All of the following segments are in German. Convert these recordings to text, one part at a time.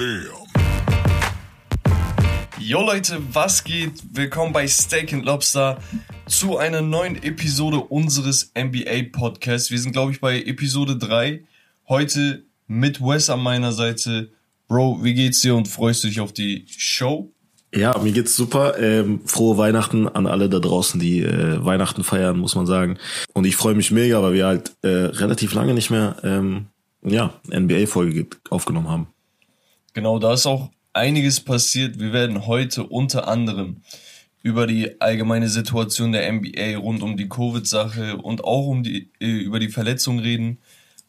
Damn. Jo Leute, was geht? Willkommen bei Steak and Lobster zu einer neuen Episode unseres NBA Podcasts. Wir sind, glaube ich, bei Episode 3. Heute mit Wes an meiner Seite. Bro, wie geht's dir und freust du dich auf die Show? Ja, mir geht's super. Ähm, frohe Weihnachten an alle da draußen, die äh, Weihnachten feiern, muss man sagen. Und ich freue mich mega, weil wir halt äh, relativ lange nicht mehr ähm, ja, NBA-Folge aufgenommen haben. Genau, da ist auch einiges passiert. Wir werden heute unter anderem über die allgemeine Situation der NBA rund um die Covid-Sache und auch um die, äh, über die Verletzung reden.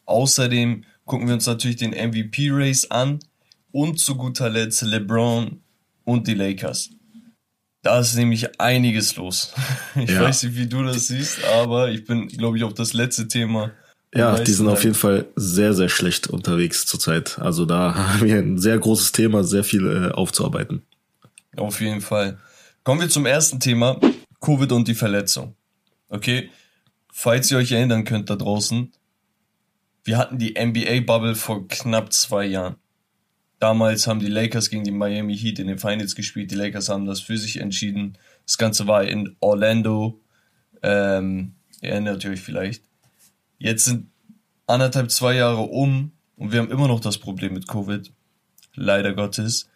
Außerdem gucken wir uns natürlich den MVP-Race an und zu guter Letzt LeBron und die Lakers. Da ist nämlich einiges los. Ich Ja. weiß nicht, wie du das siehst, aber ich bin, glaube ich, auf das letzte Thema. Ja, die sind auf jeden Fall sehr, sehr schlecht unterwegs zurzeit. Also da haben wir ein sehr großes Thema, sehr viel äh, aufzuarbeiten. Auf jeden Fall. Kommen wir zum ersten Thema. Covid und die Verletzung. Okay? Falls ihr euch erinnern könnt da draußen, wir hatten die NBA-Bubble vor knapp zwei Jahren. Damals haben die Lakers gegen die Miami Heat in den Finals gespielt. Die Lakers haben das für sich entschieden. Das Ganze war in Orlando. Ähm, ihr erinnert euch vielleicht. Jetzt sind anderthalb, zwei Jahre um und wir haben immer noch das Problem mit Covid. Leider Gottes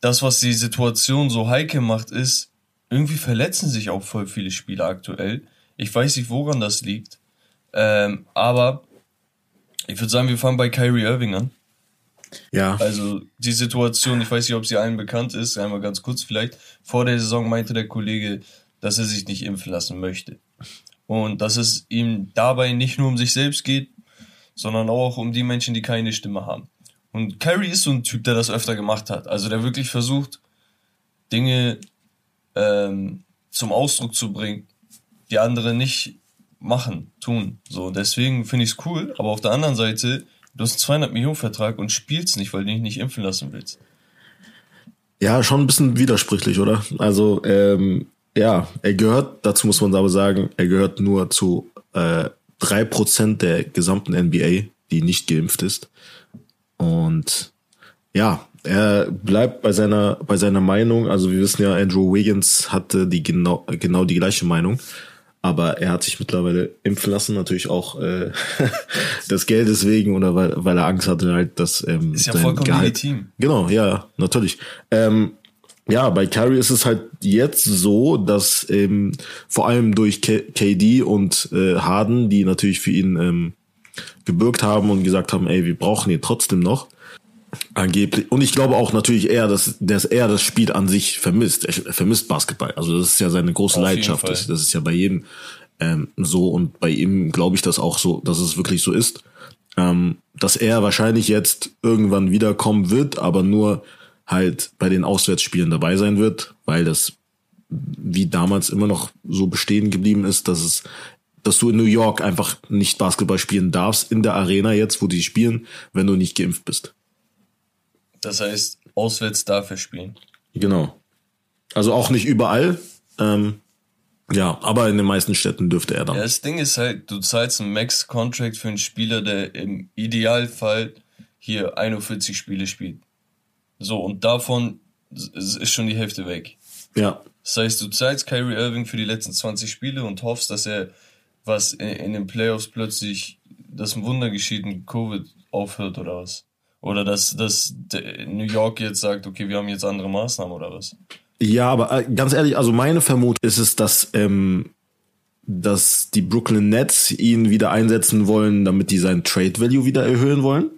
das, was die Situation so heikel macht, ist, irgendwie verletzen sich auch voll viele Spieler aktuell. Ich weiß nicht, woran das liegt. Ähm, aber ich würde sagen, wir fangen bei Kyrie Irving an. Ja, Also die Situation, ich weiß nicht, ob sie allen bekannt ist, einmal ganz kurz vielleicht. Vor der Saison meinte der Kollege, dass er sich nicht impfen lassen möchte. Und dass es ihm dabei nicht nur um sich selbst geht, sondern auch um die Menschen, die keine Stimme haben. Und Kyrie ist so ein Typ, der das öfter gemacht hat. Also der wirklich versucht, Dinge ähm, zum Ausdruck zu bringen, die andere nicht machen, tun. So, deswegen finde ich es cool. Aber auf der anderen Seite, du hast einen 200 Millionen Vertrag und spielst nicht, weil du dich nicht impfen lassen willst. ja, schon ein bisschen widersprüchlich, oder? Also, ähm, ja, er gehört, dazu muss man aber sagen, er gehört nur zu äh, drei Prozent der gesamten NBA, die nicht geimpft ist. Und ja, er bleibt bei seiner bei seiner Meinung. Also wir wissen ja, Andrew Wiggins hatte die genau genau die gleiche Meinung, aber er hat sich mittlerweile impfen lassen, natürlich auch äh, des Geldes wegen oder weil weil er Angst hatte halt, dass ähm, Ist ja sein vollkommen Gehalt, legitim. Genau, ja, natürlich. Ähm, ja, bei Kyrie ist es halt jetzt so, dass ähm, vor allem durch K KD und äh, Harden, die natürlich für ihn ähm, gebürgt haben und gesagt haben, ey, wir brauchen ihn trotzdem noch. Angeblich. Und ich glaube auch natürlich eher, dass, dass er das Spiel an sich vermisst. Er vermisst Basketball. Also das ist ja seine große Auf Leidenschaft. Das, das ist ja bei jedem ähm, so und bei ihm glaube ich das auch so, dass es wirklich so ist. Ähm, dass er wahrscheinlich jetzt irgendwann wiederkommen wird, aber nur halt bei den Auswärtsspielen dabei sein wird, weil das wie damals immer noch so bestehen geblieben ist, dass es, dass du in New York einfach nicht Basketball spielen darfst in der Arena jetzt, wo die spielen, wenn du nicht geimpft bist. Das heißt, auswärts darf er spielen. Genau. Also auch nicht überall. Ähm, ja, aber in den meisten Städten dürfte er dann. Ja, das Ding ist halt, du zahlst einen Max-Contract für einen Spieler, der im Idealfall hier 41 Spiele spielt. So, und davon ist schon die Hälfte weg. Ja, Das heißt, du zahlst Kyrie Irving für die letzten 20 Spiele und hoffst, dass er was in, in den Playoffs plötzlich, dass ein Wunder geschieht und Covid aufhört oder was. Oder dass, dass New York jetzt sagt, okay, wir haben jetzt andere Maßnahmen oder was. Ja, aber äh, ganz ehrlich, also meine Vermutung ist es, dass, ähm, dass die Brooklyn Nets ihn wieder einsetzen wollen, damit die sein Trade Value wieder erhöhen wollen.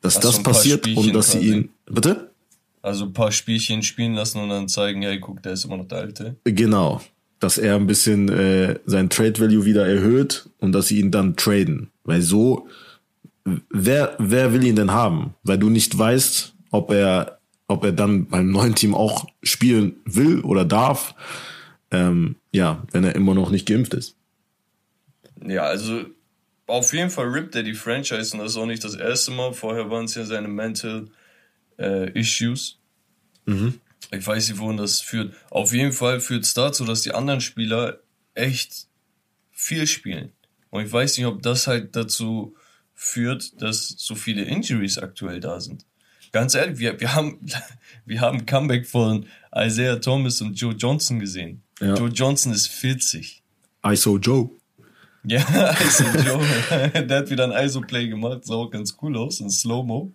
Dass das paar passiert und dass sie ihn. Bitte? Also ein paar Spielchen spielen lassen und dann zeigen, hey, guck, der ist immer noch der Alte. Genau. Dass er ein bisschen äh, sein Trade Value wieder erhöht und dass sie ihn dann traden. Weil so, wer, wer will ihn denn haben? Weil du nicht weißt, ob er, ob er dann beim neuen Team auch spielen will oder darf. Ähm, ja, wenn er immer noch nicht geimpft ist. Ja, also auf jeden Fall rippt er die Franchise und das ist auch nicht das erste Mal. Vorher waren es ja seine Mental äh, Issues. Ich weiß nicht, wohin das führt. Auf jeden Fall führt es dazu, dass die anderen Spieler echt viel spielen. Und ich weiß nicht, ob das halt dazu führt, dass so viele Injuries aktuell da sind. Ganz ehrlich, wir, wir haben, wir haben Comeback von Isaiah Thomas und Joe Johnson gesehen. Ja. Joe Johnson ist 40. ISO Joe. Ja, ISO Joe. Der hat wieder ein ISO-Play gemacht, sah auch ganz cool aus, in Slow-Mo.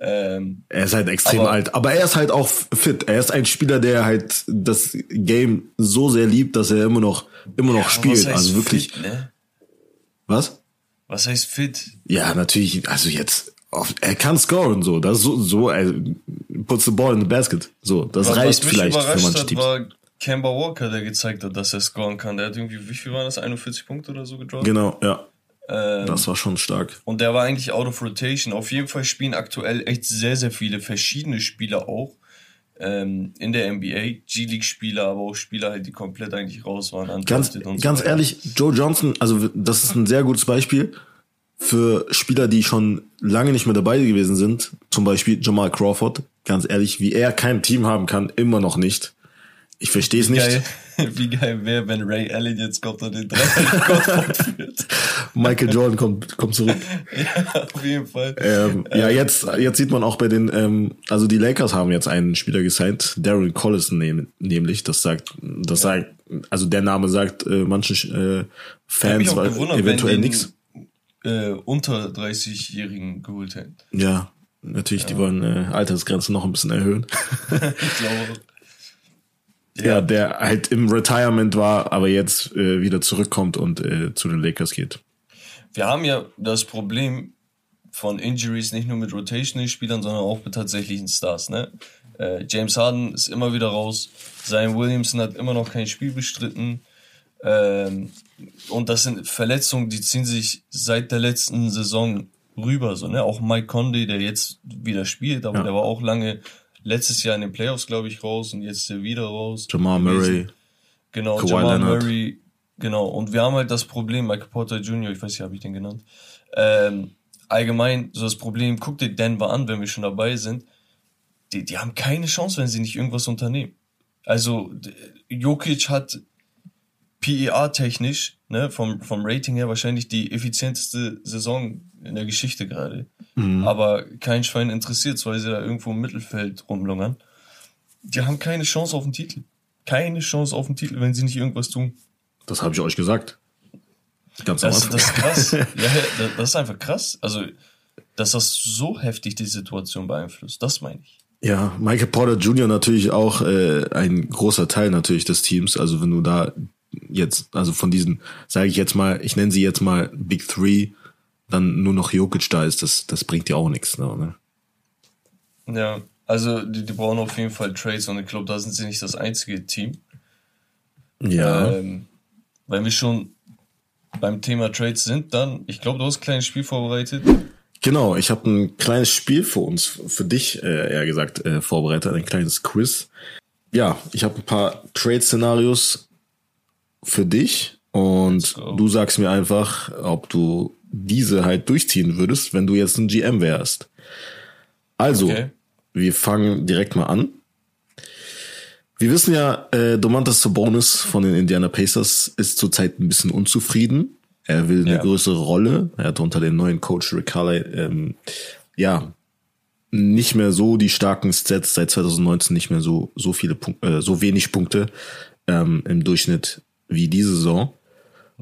Ähm, Er ist halt extrem Aber- alt, aber er ist halt auch fit. Er ist ein Spieler, der halt das Game so sehr liebt, dass er immer noch immer noch aber spielt. was heißt Also wirklich. Fit, ne? Was? Was heißt fit? Ja, natürlich. Also jetzt, auf, er kann scoren so. Das so so. Er puts the ball in the basket. So, das Was- reicht was mich vielleicht für manche hat, Teams. war Kemba Walker, der gezeigt hat, dass er scoren kann. Der hat irgendwie, wie viel waren das? 41 Punkte oder so gedroppt? Genau, ja. Ähm, Das war schon stark. Und der war eigentlich out of rotation. Auf jeden Fall spielen aktuell echt sehr, sehr viele verschiedene Spieler auch ähm, in der NBA. G-League-Spieler, aber auch Spieler halt, die komplett eigentlich raus waren. Ganz, so ganz weiter. ehrlich, Joe Johnson, also das ist ein sehr gutes Beispiel für Spieler, die schon lange nicht mehr dabei gewesen sind. Zum Beispiel Jamal Crawford. Ganz ehrlich, wie er kein Team haben kann, immer noch nicht. Ich verstehe es nicht. Geil, wie geil wäre, wenn Ray Allen jetzt kommt und den Dreier führt. Michael Jordan kommt, kommt zurück. ja, auf jeden Fall. Ähm, ja, jetzt, jetzt sieht man auch bei den, ähm, also die Lakers haben jetzt einen Spieler gesigned, Darren Collison nehm, nämlich, das sagt, das sagt, also der Name sagt äh, manchen äh, Fans weil eventuell nichts. äh, unter 30-Jährigen geholt hätten. Ja, natürlich, die wollen äh, Altersgrenze noch ein bisschen erhöhen. Ich glaube. ja. der halt im Retirement war, aber jetzt äh, wieder zurückkommt und äh, zu den Lakers geht. Wir haben ja das Problem von Injuries nicht nur mit Rotational-Spielern, sondern auch mit tatsächlichen Stars. Ne? Äh, James Harden ist immer wieder raus. Zion Williamson hat immer noch kein Spiel bestritten. Ähm, und das sind Verletzungen, die ziehen sich seit der letzten Saison rüber. So, ne? Auch Mike Conley, der jetzt wieder spielt, aber Ja. der war auch lange letztes Jahr in den Playoffs, glaube ich, raus und jetzt ist er wieder raus. Jamal. Murray, Genau, Kawhi Jamal Leonard. Murray, genau. Und wir haben halt das Problem, Michael Porter Jr., ich weiß nicht, habe ich den genannt. Ähm, allgemein, so das Problem, guck dir Denver an, wenn wir schon dabei sind. Die, die haben keine Chance, wenn sie nicht irgendwas unternehmen. Also, Jokic hat PER-technisch, ne, vom, vom Rating her wahrscheinlich die effizienteste Saison in der Geschichte gerade. Aber kein Schwein interessiert, weil sie da irgendwo im Mittelfeld rumlungern. Die haben keine Chance auf den Titel. Keine Chance auf den Titel, wenn sie nicht irgendwas tun. Das habe ich euch gesagt. Ganz Das, das ist krass. ja, das ist einfach krass. Also, dass das so heftig die Situation beeinflusst, das meine ich. Ja, Michael Porter Jr. natürlich auch äh, ein großer Teil natürlich des Teams. Also wenn du da jetzt, also von diesen, sage ich jetzt mal, ich nenne sie jetzt mal Big Three, dann nur noch Jokic da ist, das, das bringt dir auch nichts. Ne? Ja, also die, die brauchen auf jeden Fall Trades und ich glaube, da sind sie nicht das einzige Team. Ja, Ähm, wenn wir schon beim Thema Trades sind, dann, ich glaube, du hast ein kleines Spiel vorbereitet. genau. Ich habe ein kleines Spiel für uns, für dich äh, eher gesagt, äh, vorbereitet, ein kleines Quiz. Ja, ich habe ein paar Trade-Szenarios für dich und du sagst mir einfach, ob du diese halt durchziehen würdest, wenn du jetzt ein GM wärst. Also, Okay. wir fangen direkt mal an. Wir wissen ja, äh, Domantas Sabonis von den Indiana Pacers ist zurzeit ein bisschen unzufrieden. Er will eine Ja. größere Rolle. Er hat unter dem neuen Coach Rick Carley, ähm, ja, nicht mehr so die starken Stats seit 2019 nicht mehr so so viele Punkte, äh, so wenig Punkte ähm, im Durchschnitt wie diese Saison.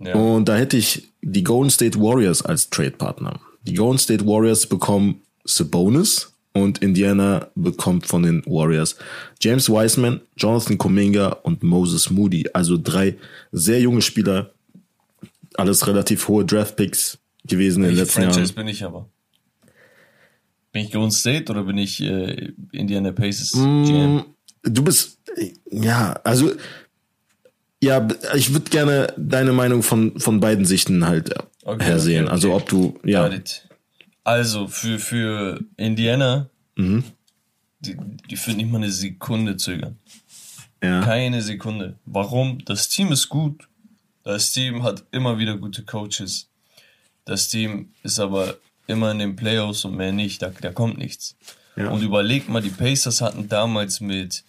Ja. Und da hätte ich die Golden State Warriors als Trade-Partner. Die Golden State Warriors bekommen Sabonis und Indiana bekommt von den Warriors James Wiseman, Jonathan Kuminga und Moses Moody. Also drei sehr junge Spieler. Alles relativ hohe Draft-Picks gewesen in den Welche letzten Franchise Jahren. bin ich aber? Bin ich Golden State oder bin ich äh, Indiana Pacers Mm. GM? Du bist, ja, also, ja, ich würde gerne deine Meinung von, von beiden Sichten halt Okay, her sehen. okay, Also okay. ob du, ja, Got it. Also, für, für Indiana, Mhm. die, die führt nicht mal eine Sekunde zögern. ja, Keine Sekunde. Warum? Das Team ist gut. Das Team hat immer wieder gute Coaches. Das Team ist aber immer in den Playoffs und mehr nicht. Da, da kommt nichts. Ja. Und überleg mal, die Pacers hatten damals mit,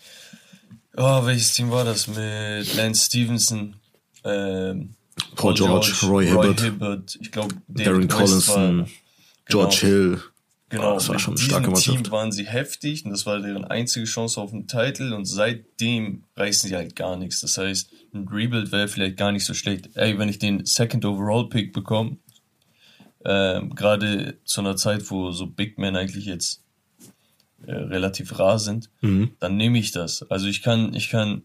oh, welches Team war das? Mit Lance Stevenson, ähm, Paul George, Roy Hibbert, Hibbert, ich glaube, Darren Collison, George Hill. Genau, das war mit schon eine starke Mannschaft. Team waren sie heftig und das war deren einzige Chance auf den Titel und seitdem reißen sie halt gar nichts. Das heißt, ein Rebuild wäre vielleicht gar nicht so schlecht. Ey, wenn ich den Second Overall Pick bekomme, ähm, gerade zu einer Zeit, wo so Big Men eigentlich jetzt äh, relativ rar sind, Mhm. dann nehme ich das. Also ich kann, ich kann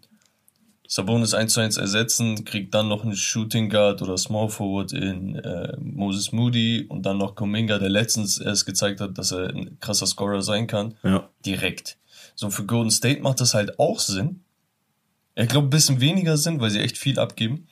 Sabonis 1 zu 1 ersetzen, krieg dann noch einen Shooting Guard oder Small Forward in äh, Moses Moody und dann noch Kuminga, der letztens erst gezeigt hat, dass er ein krasser Scorer sein kann, Ja. direkt. So für Golden State macht das halt auch Sinn. Ich glaube, ein bisschen weniger Sinn, weil sie echt viel abgeben.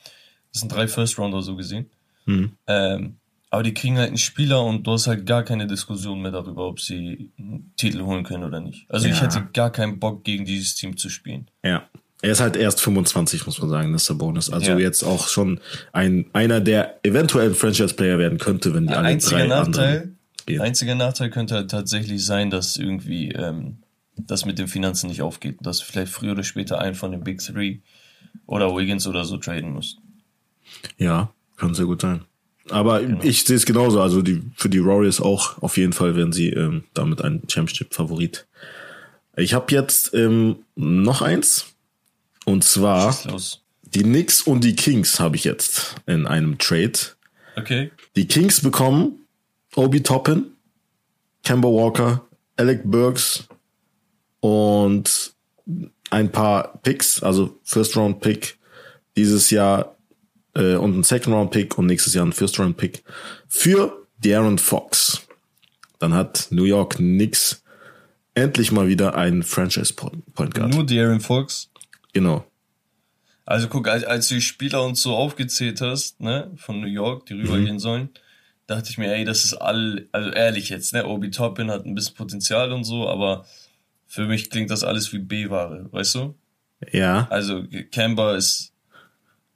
Das sind drei First Rounder so gesehen. Mhm. Ähm, aber die kriegen halt einen Spieler und du hast halt gar keine Diskussion mehr darüber, ob sie einen Titel holen können oder nicht. Also ich Ja. hätte gar keinen Bock, gegen dieses Team zu spielen. Ja. Er ist halt erst 25, muss man sagen, das Sabonis. Also Ja. jetzt auch schon ein, einer, der eventuell ein Franchise-Player werden könnte, wenn die alle Einziger drei Nachteil, gehen. einziger Nachteil könnte halt tatsächlich sein, dass irgendwie ähm, das mit den Finanzen nicht aufgeht. Dass vielleicht früher oder später einen von den Big Three oder Wiggins oder so traden musst. Ja, kann sehr gut sein. Aber Genau. ich sehe es genauso. Also die, für die Warriors auch auf jeden Fall werden sie ähm, damit ein Championship-Favorit. Ich habe jetzt ähm, noch eins. Und zwar die Knicks und die Kings habe ich jetzt in einem Trade. Okay. Die Kings bekommen Obi Toppin, Kemba Walker, Alec Burks und ein paar Picks, also First Round Pick dieses Jahr äh, und ein Second Round Pick und nächstes Jahr ein First Round Pick für De'Aaron Fox. Dann hat New York Knicks endlich mal wieder einen Franchise Point Guard. Nur De'Aaron Fox. Genau. Also guck, als, als du die Spieler und so aufgezählt hast, ne, von New York, die rübergehen sollen, dachte ich mir, ey, das ist all, also ehrlich jetzt, ne, Obi Toppin hat ein bisschen Potenzial und so, aber für mich klingt das alles wie B-Ware, weißt du? Ja. Also Kemba ist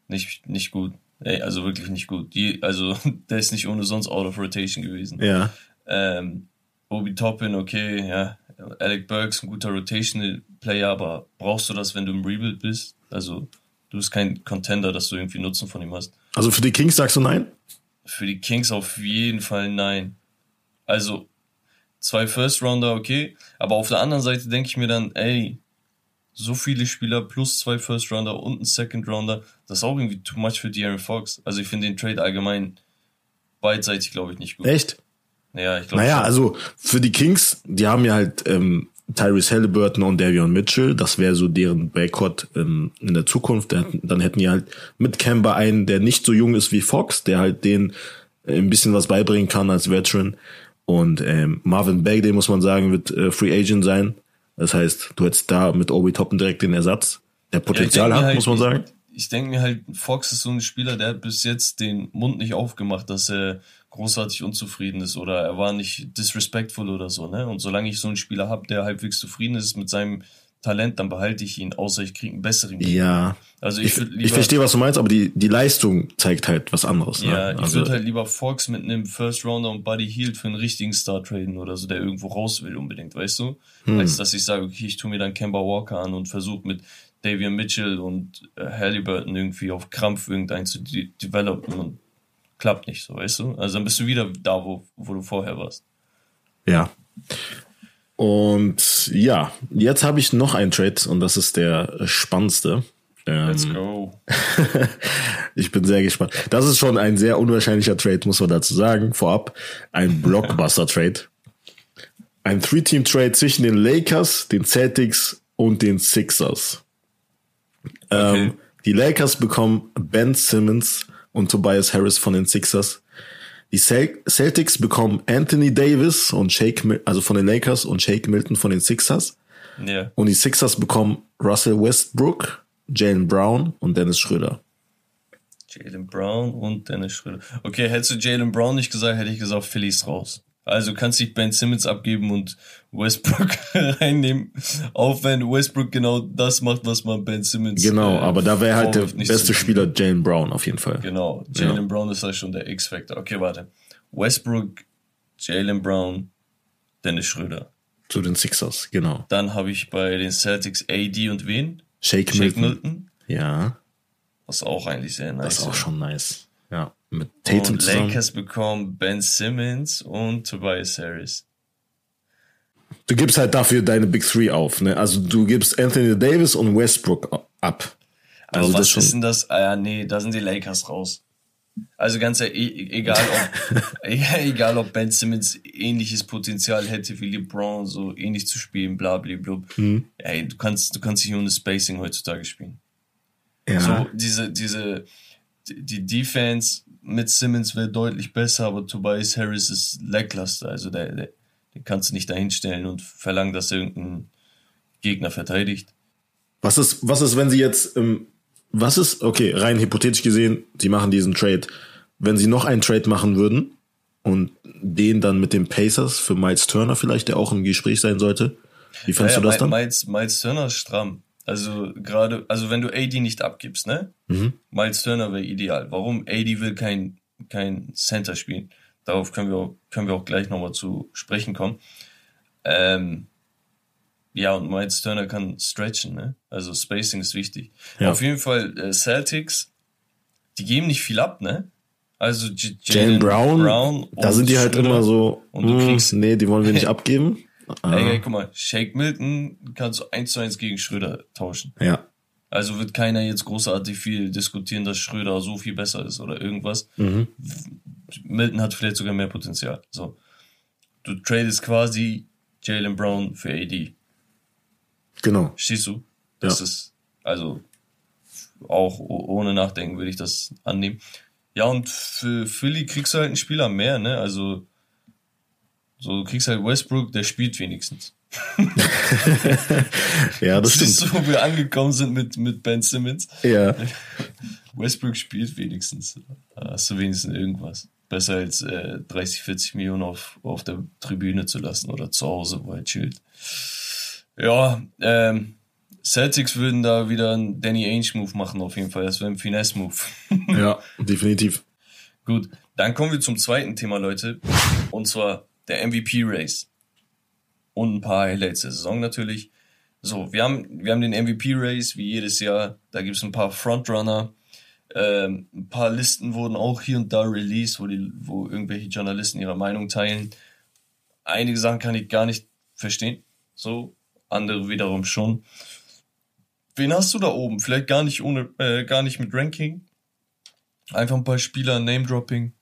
nicht, nicht gut. Ey, also wirklich nicht gut. Die, also der ist nicht ohne sonst out of rotation gewesen. Ja. Ähm, Obi Toppin, okay, ja. Alec Burks, ein guter Rotational-Player, aber brauchst du das, wenn du im Rebuild bist? Also, du bist kein Contender, dass du irgendwie Nutzen von ihm hast. Also für die Kings sagst du nein? Für die Kings auf jeden Fall nein. Also, zwei First-Rounder, okay. Aber auf der anderen Seite denke ich mir dann, ey, so viele Spieler plus zwei First-Rounder und ein Second-Rounder, das ist auch irgendwie too much für De'Aaron Fox. Also, ich finde den Trade allgemein beidseitig, glaube ich, nicht gut. Echt? Ja, ich glaube Naja, schon. also für die Kings, die haben ja halt ähm, Tyrese Halliburton und Davion Mitchell. Das wäre so deren Backcourt ähm, in der Zukunft. Dann hätten die halt mit Kemba einen, der nicht so jung ist wie Fox, der halt den äh, ein bisschen was beibringen kann als Veteran. Und ähm, Marvin Bagley, muss man sagen, wird äh, Free Agent sein. Das heißt, du hättest da mit Obi Toppen direkt den Ersatz, der Potenzial Ja, hat, halt, muss man sagen. Ich, ich denke mir halt, Fox ist so ein Spieler, der hat bis jetzt den Mund nicht aufgemacht, dass er großartig unzufrieden ist oder er war nicht disrespectful oder so, ne? Und solange ich so einen Spieler habe, der halbwegs zufrieden ist mit seinem Talent, dann behalte ich ihn, außer ich kriege einen besseren. Ja. Also ich, Ich, ich verstehe, was du meinst, aber die, die Leistung zeigt halt was anderes. Ne? ja, ich also, würde halt lieber Fox mit einem First Rounder und Buddy Hield für einen richtigen Star traden oder so, der irgendwo raus will unbedingt, weißt du? Hm. Als dass ich sage, okay, ich tue mir dann Kemba Walker an und versuche mit Davian Mitchell und äh, Halliburton irgendwie auf Krampf irgendein zu de developen und klappt nicht so, weißt du? Also dann bist du wieder da, wo, wo du vorher warst. Ja. Und ja, jetzt habe ich noch einen Trade und das ist der spannendste. Let's Ähm, go. ich bin sehr gespannt. Das ist schon ein sehr unwahrscheinlicher Trade, muss man dazu sagen. Vorab ein Blockbuster-Trade. Ein Three-Team-Trade zwischen den Lakers, den Celtics und den Sixers. Okay. Ähm, die Lakers bekommen Ben Simmons und Tobias Harris von den Sixers. Die Cel Celtics bekommen Anthony Davis und Shake, also von den Lakers und Shake Milton von den Sixers. Ja. Und die Sixers bekommen Russell Westbrook, Jalen Brown und Dennis Schröder. Jalen Brown und Dennis Schröder. Okay, hättest du Jalen Brown nicht gesagt, hätte ich gesagt, Philly ist raus. Also kannst dich Ben Simmons abgeben und Westbrook reinnehmen, auch wenn Westbrook genau das macht, was man Ben Simmons Genau, äh, aber da wäre halt der beste Spieler Jalen Brown auf jeden Fall. Genau, Jalen Brown ist halt schon der X-Factor. Okay, warte. Westbrook, Jalen Brown, Dennis Schröder. Zu den Sixers, genau. Dann habe ich bei den Celtics AD und wen? Shake, Shake Milton. Milton. Ja, Was auch eigentlich sehr nice das ist auch schon nice. Ja, mit Tatum Und zusammen. Lakers bekommen Ben Simmons und Tobias Harris. Du gibst halt dafür deine Big Three auf, ne? Also du gibst Anthony Davis und Westbrook ab. Also Aber was ist denn das? Ah ja, nee, da sind die Lakers raus. Also ganz e egal ob, egal ob Ben Simmons ähnliches Potenzial hätte wie LeBron, so ähnlich zu spielen, bla bla bla. Mhm. Ey, du kannst, du kannst nicht ohne Spacing heutzutage spielen. Ja. So, diese, diese, die Defense mit Simmons wäre deutlich besser, aber Tobias Harris ist lackluster. Also der, der, den kannst du nicht dahinstellen und verlangen, dass irgendein Gegner verteidigt. Was ist, was ist, wenn sie jetzt ähm, was ist, okay, rein hypothetisch gesehen, sie machen diesen Trade. Wenn sie noch einen Trade machen würden und den dann mit den Pacers für Miles Turner vielleicht, der auch im Gespräch sein sollte, wie fandest ja, ja, du das dann? Miles, Miles Turner ist stramm. Also gerade, also wenn du AD nicht abgibst, ne? Mhm. Miles Turner wäre ideal. Warum? AD will kein, kein Center spielen. Darauf können wir auch, können wir auch gleich nochmal zu sprechen kommen. Ähm, ja, und Miles Turner kann stretchen, ne? Also Spacing ist wichtig. Ja. Auf jeden Fall äh, Celtics, die geben nicht viel ab, ne? Also Jalen Brown, Brown da sind die halt Schüler, immer so, und du hm, kriegst, nee, die wollen wir nicht abgeben. Ey, ey, guck mal, Shake Milton kannst du eins zu eins gegen Schröder tauschen. Ja. Also wird keiner jetzt großartig viel diskutieren, dass Schröder so viel besser ist oder irgendwas. Mhm. Milton hat vielleicht sogar mehr Potenzial. So. Du tradest quasi Jalen Brown für AD. Genau. Stehst du? Das ja. ist, also, auch ohne Nachdenken würde ich das annehmen. Ja, und für Philly kriegst du halt einen Spieler mehr, ne? Also, so, du kriegst halt Westbrook, der spielt wenigstens. ja, das, stimmt. ist so, wo wir angekommen sind mit, mit Ben Simmons. Ja. Westbrook spielt wenigstens. Da hast du wenigstens irgendwas. Besser als äh, 30, 40 Millionen auf, auf der Tribüne zu lassen oder zu Hause, wo er chillt. Ja, ähm, Celtics würden da wieder einen Danny Ainge-Move machen, auf jeden Fall. Das wäre ein Finesse-Move. ja, definitiv. Gut, dann kommen wir zum zweiten Thema, Leute. Und zwar der MVP-Race. Und ein paar Highlights der Saison natürlich. So, wir haben, wir haben den MVP-Race, wie jedes Jahr. Da gibt es ein paar Frontrunner. Ähm, ein paar Listen wurden auch hier und da released, wo, die, wo irgendwelche Journalisten ihre Meinung teilen. Einige Sachen kann ich gar nicht verstehen. So, andere wiederum schon. Wen hast du da oben? Vielleicht gar nicht ohne, äh, gar nicht mit Ranking. Einfach ein paar Spieler, Name-Dropping.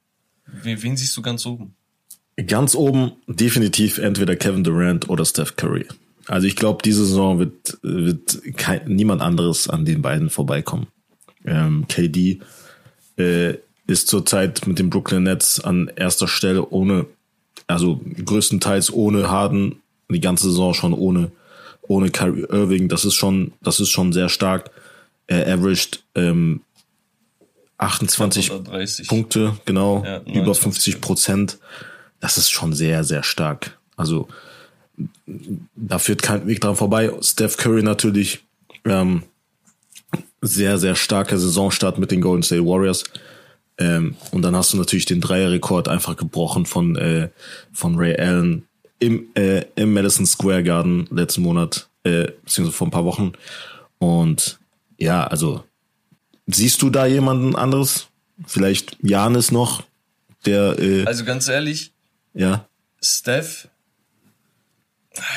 Wen siehst du ganz oben? Ganz oben definitiv entweder Kevin Durant oder Steph Curry. Also ich glaube, diese Saison wird, wird kein, niemand anderes an den beiden vorbeikommen. Ähm, KD äh, ist zurzeit mit den Brooklyn Nets an erster Stelle ohne, also größtenteils ohne Harden, die ganze Saison schon ohne ohne Kyrie Irving. Das ist schon, das ist schon sehr stark. Er averaged ähm, 28 Punkte, genau, ja, über 50 Prozent. Das ist schon sehr, sehr stark. Also da führt kein Weg dran vorbei. Steph Curry natürlich ähm, sehr, sehr starker Saisonstart mit den Golden State Warriors. Ähm, und dann hast du natürlich den Dreierrekord einfach gebrochen von, äh, von Ray Allen im, äh, im Madison Square Garden letzten Monat, äh, beziehungsweise vor ein paar Wochen. Und ja, also siehst du da jemanden anderes? Vielleicht Janis noch, der. Äh, also ganz ehrlich, ja. Steph,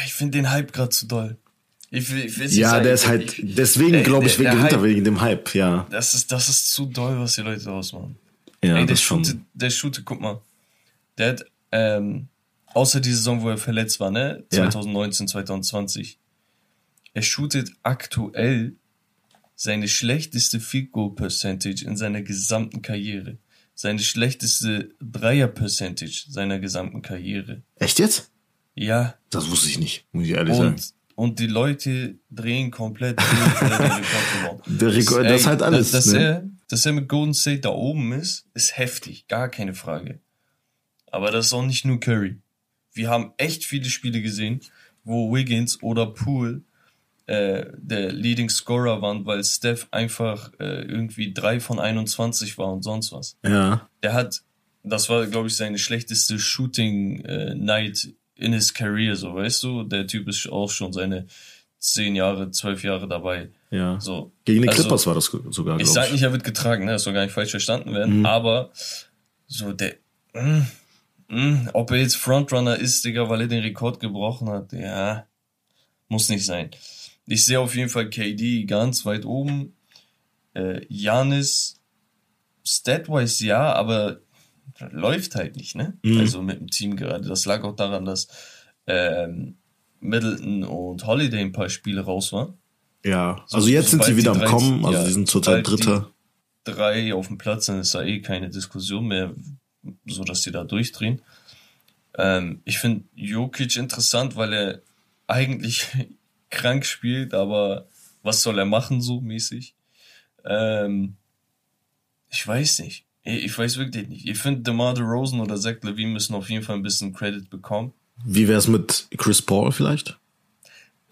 ich finde den Hype gerade zu doll. Ich, ich, ich ja, sagen, der ist halt, deswegen glaube ich, wegen, Hype, wegen dem Hype, ja. Das ist, das ist zu doll, was die Leute ausmachen. Ja, Ey, der shootet, der shootet, guck mal, der hat, ähm, Außer die Saison, wo er verletzt war, ne? 2019, ja. 2020. Er shootet aktuell seine schlechteste Field Goal Percentage in seiner gesamten Karriere. Seine schlechteste Dreier Percentage seiner gesamten Karriere. Echt jetzt? Ja. Das wusste ich nicht, muss ich ehrlich und, sagen. Und die Leute drehen komplett der Rekord, das ist halt alles. Dass, dass, ne? er, dass er mit Golden State da oben ist, ist heftig, gar keine Frage. Aber das ist auch nicht nur Curry wir haben echt viele Spiele gesehen, wo Wiggins oder Poole äh, der Leading Scorer waren, weil Steph einfach äh, irgendwie drei von 21 war und sonst was. Ja. Der hat, das war, glaube ich, seine schlechteste Shooting äh, Night in his career, so weißt du. Der Typ ist auch schon seine zehn Jahre, zwölf Jahre dabei. Ja. So. Gegen die also, Clippers war das sogar. Ich sage nicht, er wird getragen, ne? das soll gar nicht falsch verstanden werden, mhm. aber so der. Mh, hm, Hm, ob er jetzt Frontrunner ist, Digga, weil er den Rekord gebrochen hat, ja, muss nicht sein. Ich sehe auf jeden Fall KD ganz weit oben. Äh, Janis, statwise ja, aber läuft halt nicht, ne? Mhm. Also mit dem Team gerade. Das lag auch daran, dass ähm, Middleton und Holiday ein paar Spiele raus waren. Ja, So- also jetzt sind sie wieder am Kommen, also ja, sie sind zurzeit Dritter. Drei auf dem Platz, dann ist da eh keine Diskussion mehr, so dass sie da durchdrehen. Ähm, ich finde Jokic interessant, weil er eigentlich krank spielt, aber was soll er machen so mäßig? Ähm, ich weiß nicht. Ich weiß wirklich nicht. Ich finde, DeMar DeRozan oder Zach Levine müssen auf jeden Fall ein bisschen Credit bekommen. Wie wär's mit Chris Paul vielleicht?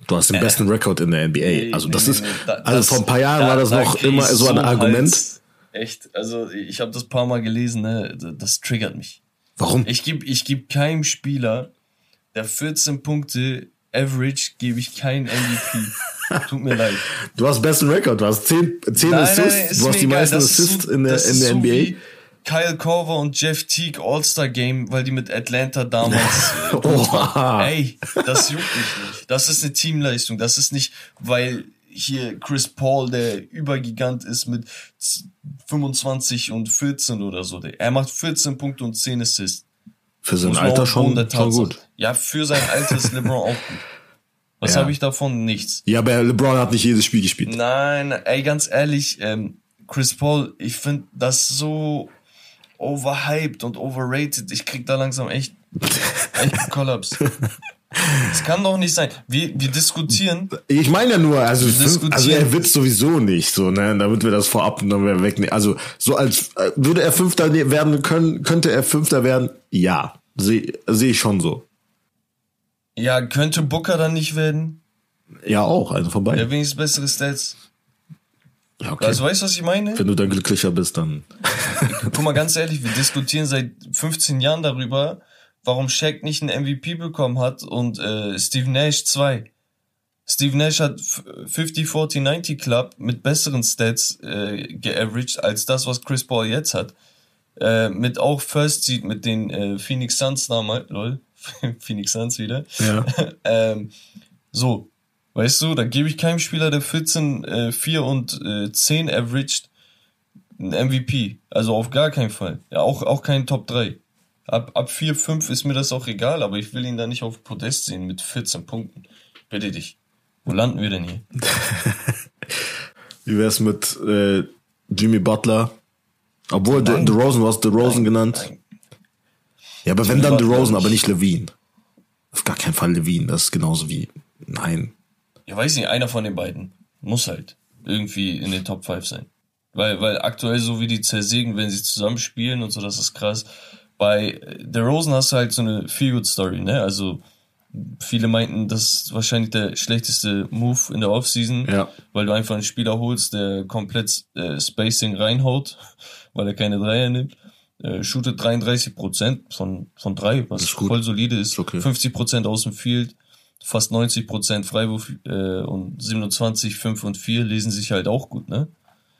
Du hast den besten Rekord in der NBA. Also das Nee, ist, nee, nee, da- also das- vor ein paar Jahren da- war das da noch immer so ein Argument. Hals. Echt, also ich habe das paar Mal gelesen, ne? das triggert mich. Warum? Ich gebe ich geb keinem Spieler, der 14 Punkte Average, gebe ich keinen MVP. Tut mir leid. Du hast besten Rekord, du hast 10, 10 Nein, Assists, nein, du hast die meisten Assists so- in der, in der so NBA. Kyle Korver und Jeff Teague All-Star Game, weil die mit Atlanta damals. äh, Oha. Ey, das juckt mich nicht. Das ist eine Teamleistung. Das ist nicht, weil hier Chris Paul der Übergigant ist mit z- 25 und 14 oder so. Er macht 14 Punkte und 10 Assists. Für sein Alter schon, schon gut. Ja, für sein Alter ist LeBron auch gut. Was Ja. habe ich davon? Nichts. Ja, aber LeBron hat nicht jedes Spiel gespielt. Nein, ey, ganz ehrlich, ähm, Chris Paul, ich finde das so overhyped und overrated. Ich krieg da langsam echt, echt einen Kollaps. Das kann doch nicht sein. Wir, wir diskutieren. Ich meine ja nur, also, also er wird sowieso nicht so, ne, damit wir das vorab dann wegnehmen. Also so als äh, würde er Fünfter ne- werden können, könnte er Fünfter werden? Ja, sehe seh ich schon so. Ja, könnte Booker dann nicht werden? Ja, auch, also vorbei. Der wenigstens bessere Stats. Ja, okay. Also weißt du, was ich meine? Wenn du dann glücklicher bist, dann. Guck mal, ganz ehrlich, wir diskutieren seit 15 Jahren darüber, warum Shaq nicht einen MVP bekommen hat und äh, Steve Nash zwei. Steve Nash hat f- 50, 40, 90 Club mit besseren Stats äh, geaveraged als das, was Chris Paul jetzt hat. Äh, mit auch First Seed mit den äh, Phoenix Suns damals, lol, Phoenix Suns wieder. Ja. ähm, so, weißt du, da gebe ich keinem Spieler, der 14, äh, 4 und äh, 10 averaged, ein MVP. Also auf gar keinen Fall. Ja, auch, auch kein Top 3. Ab, ab 4, 5 ist mir das auch egal, aber ich will ihn da nicht auf Podest sehen mit 14 Punkten. Bitte dich. Wo landen wir denn hier? Wie wär's mit äh, Jimmy Butler? Obwohl Nein. De DeRozan, du hast DeRozan genannt. Nein. Ja, aber wenn Jimmy dann Butler DeRozan, nicht. aber nicht Levine. Auf gar keinen Fall Levine, das ist genauso wie, nein. Ja, weiß nicht, einer von den beiden muss halt irgendwie in den Top 5 sein. Weil, weil aktuell so wie die zersägen, wenn sie zusammen spielen und so, das ist krass. Bei The Rosen hast du halt so eine Feel-Good-Story, ne? Also, viele meinten, das ist wahrscheinlich der schlechteste Move in der Offseason, Ja. weil du einfach einen Spieler holst, der komplett äh, Spacing reinhaut, weil er keine Dreier nimmt. Äh, shootet 33% von, von drei, was voll solide ist. Ist okay. 50% aus dem Field, fast 90% Freiwurf äh, und 27, 5 und 4 lesen sich halt auch gut, ne?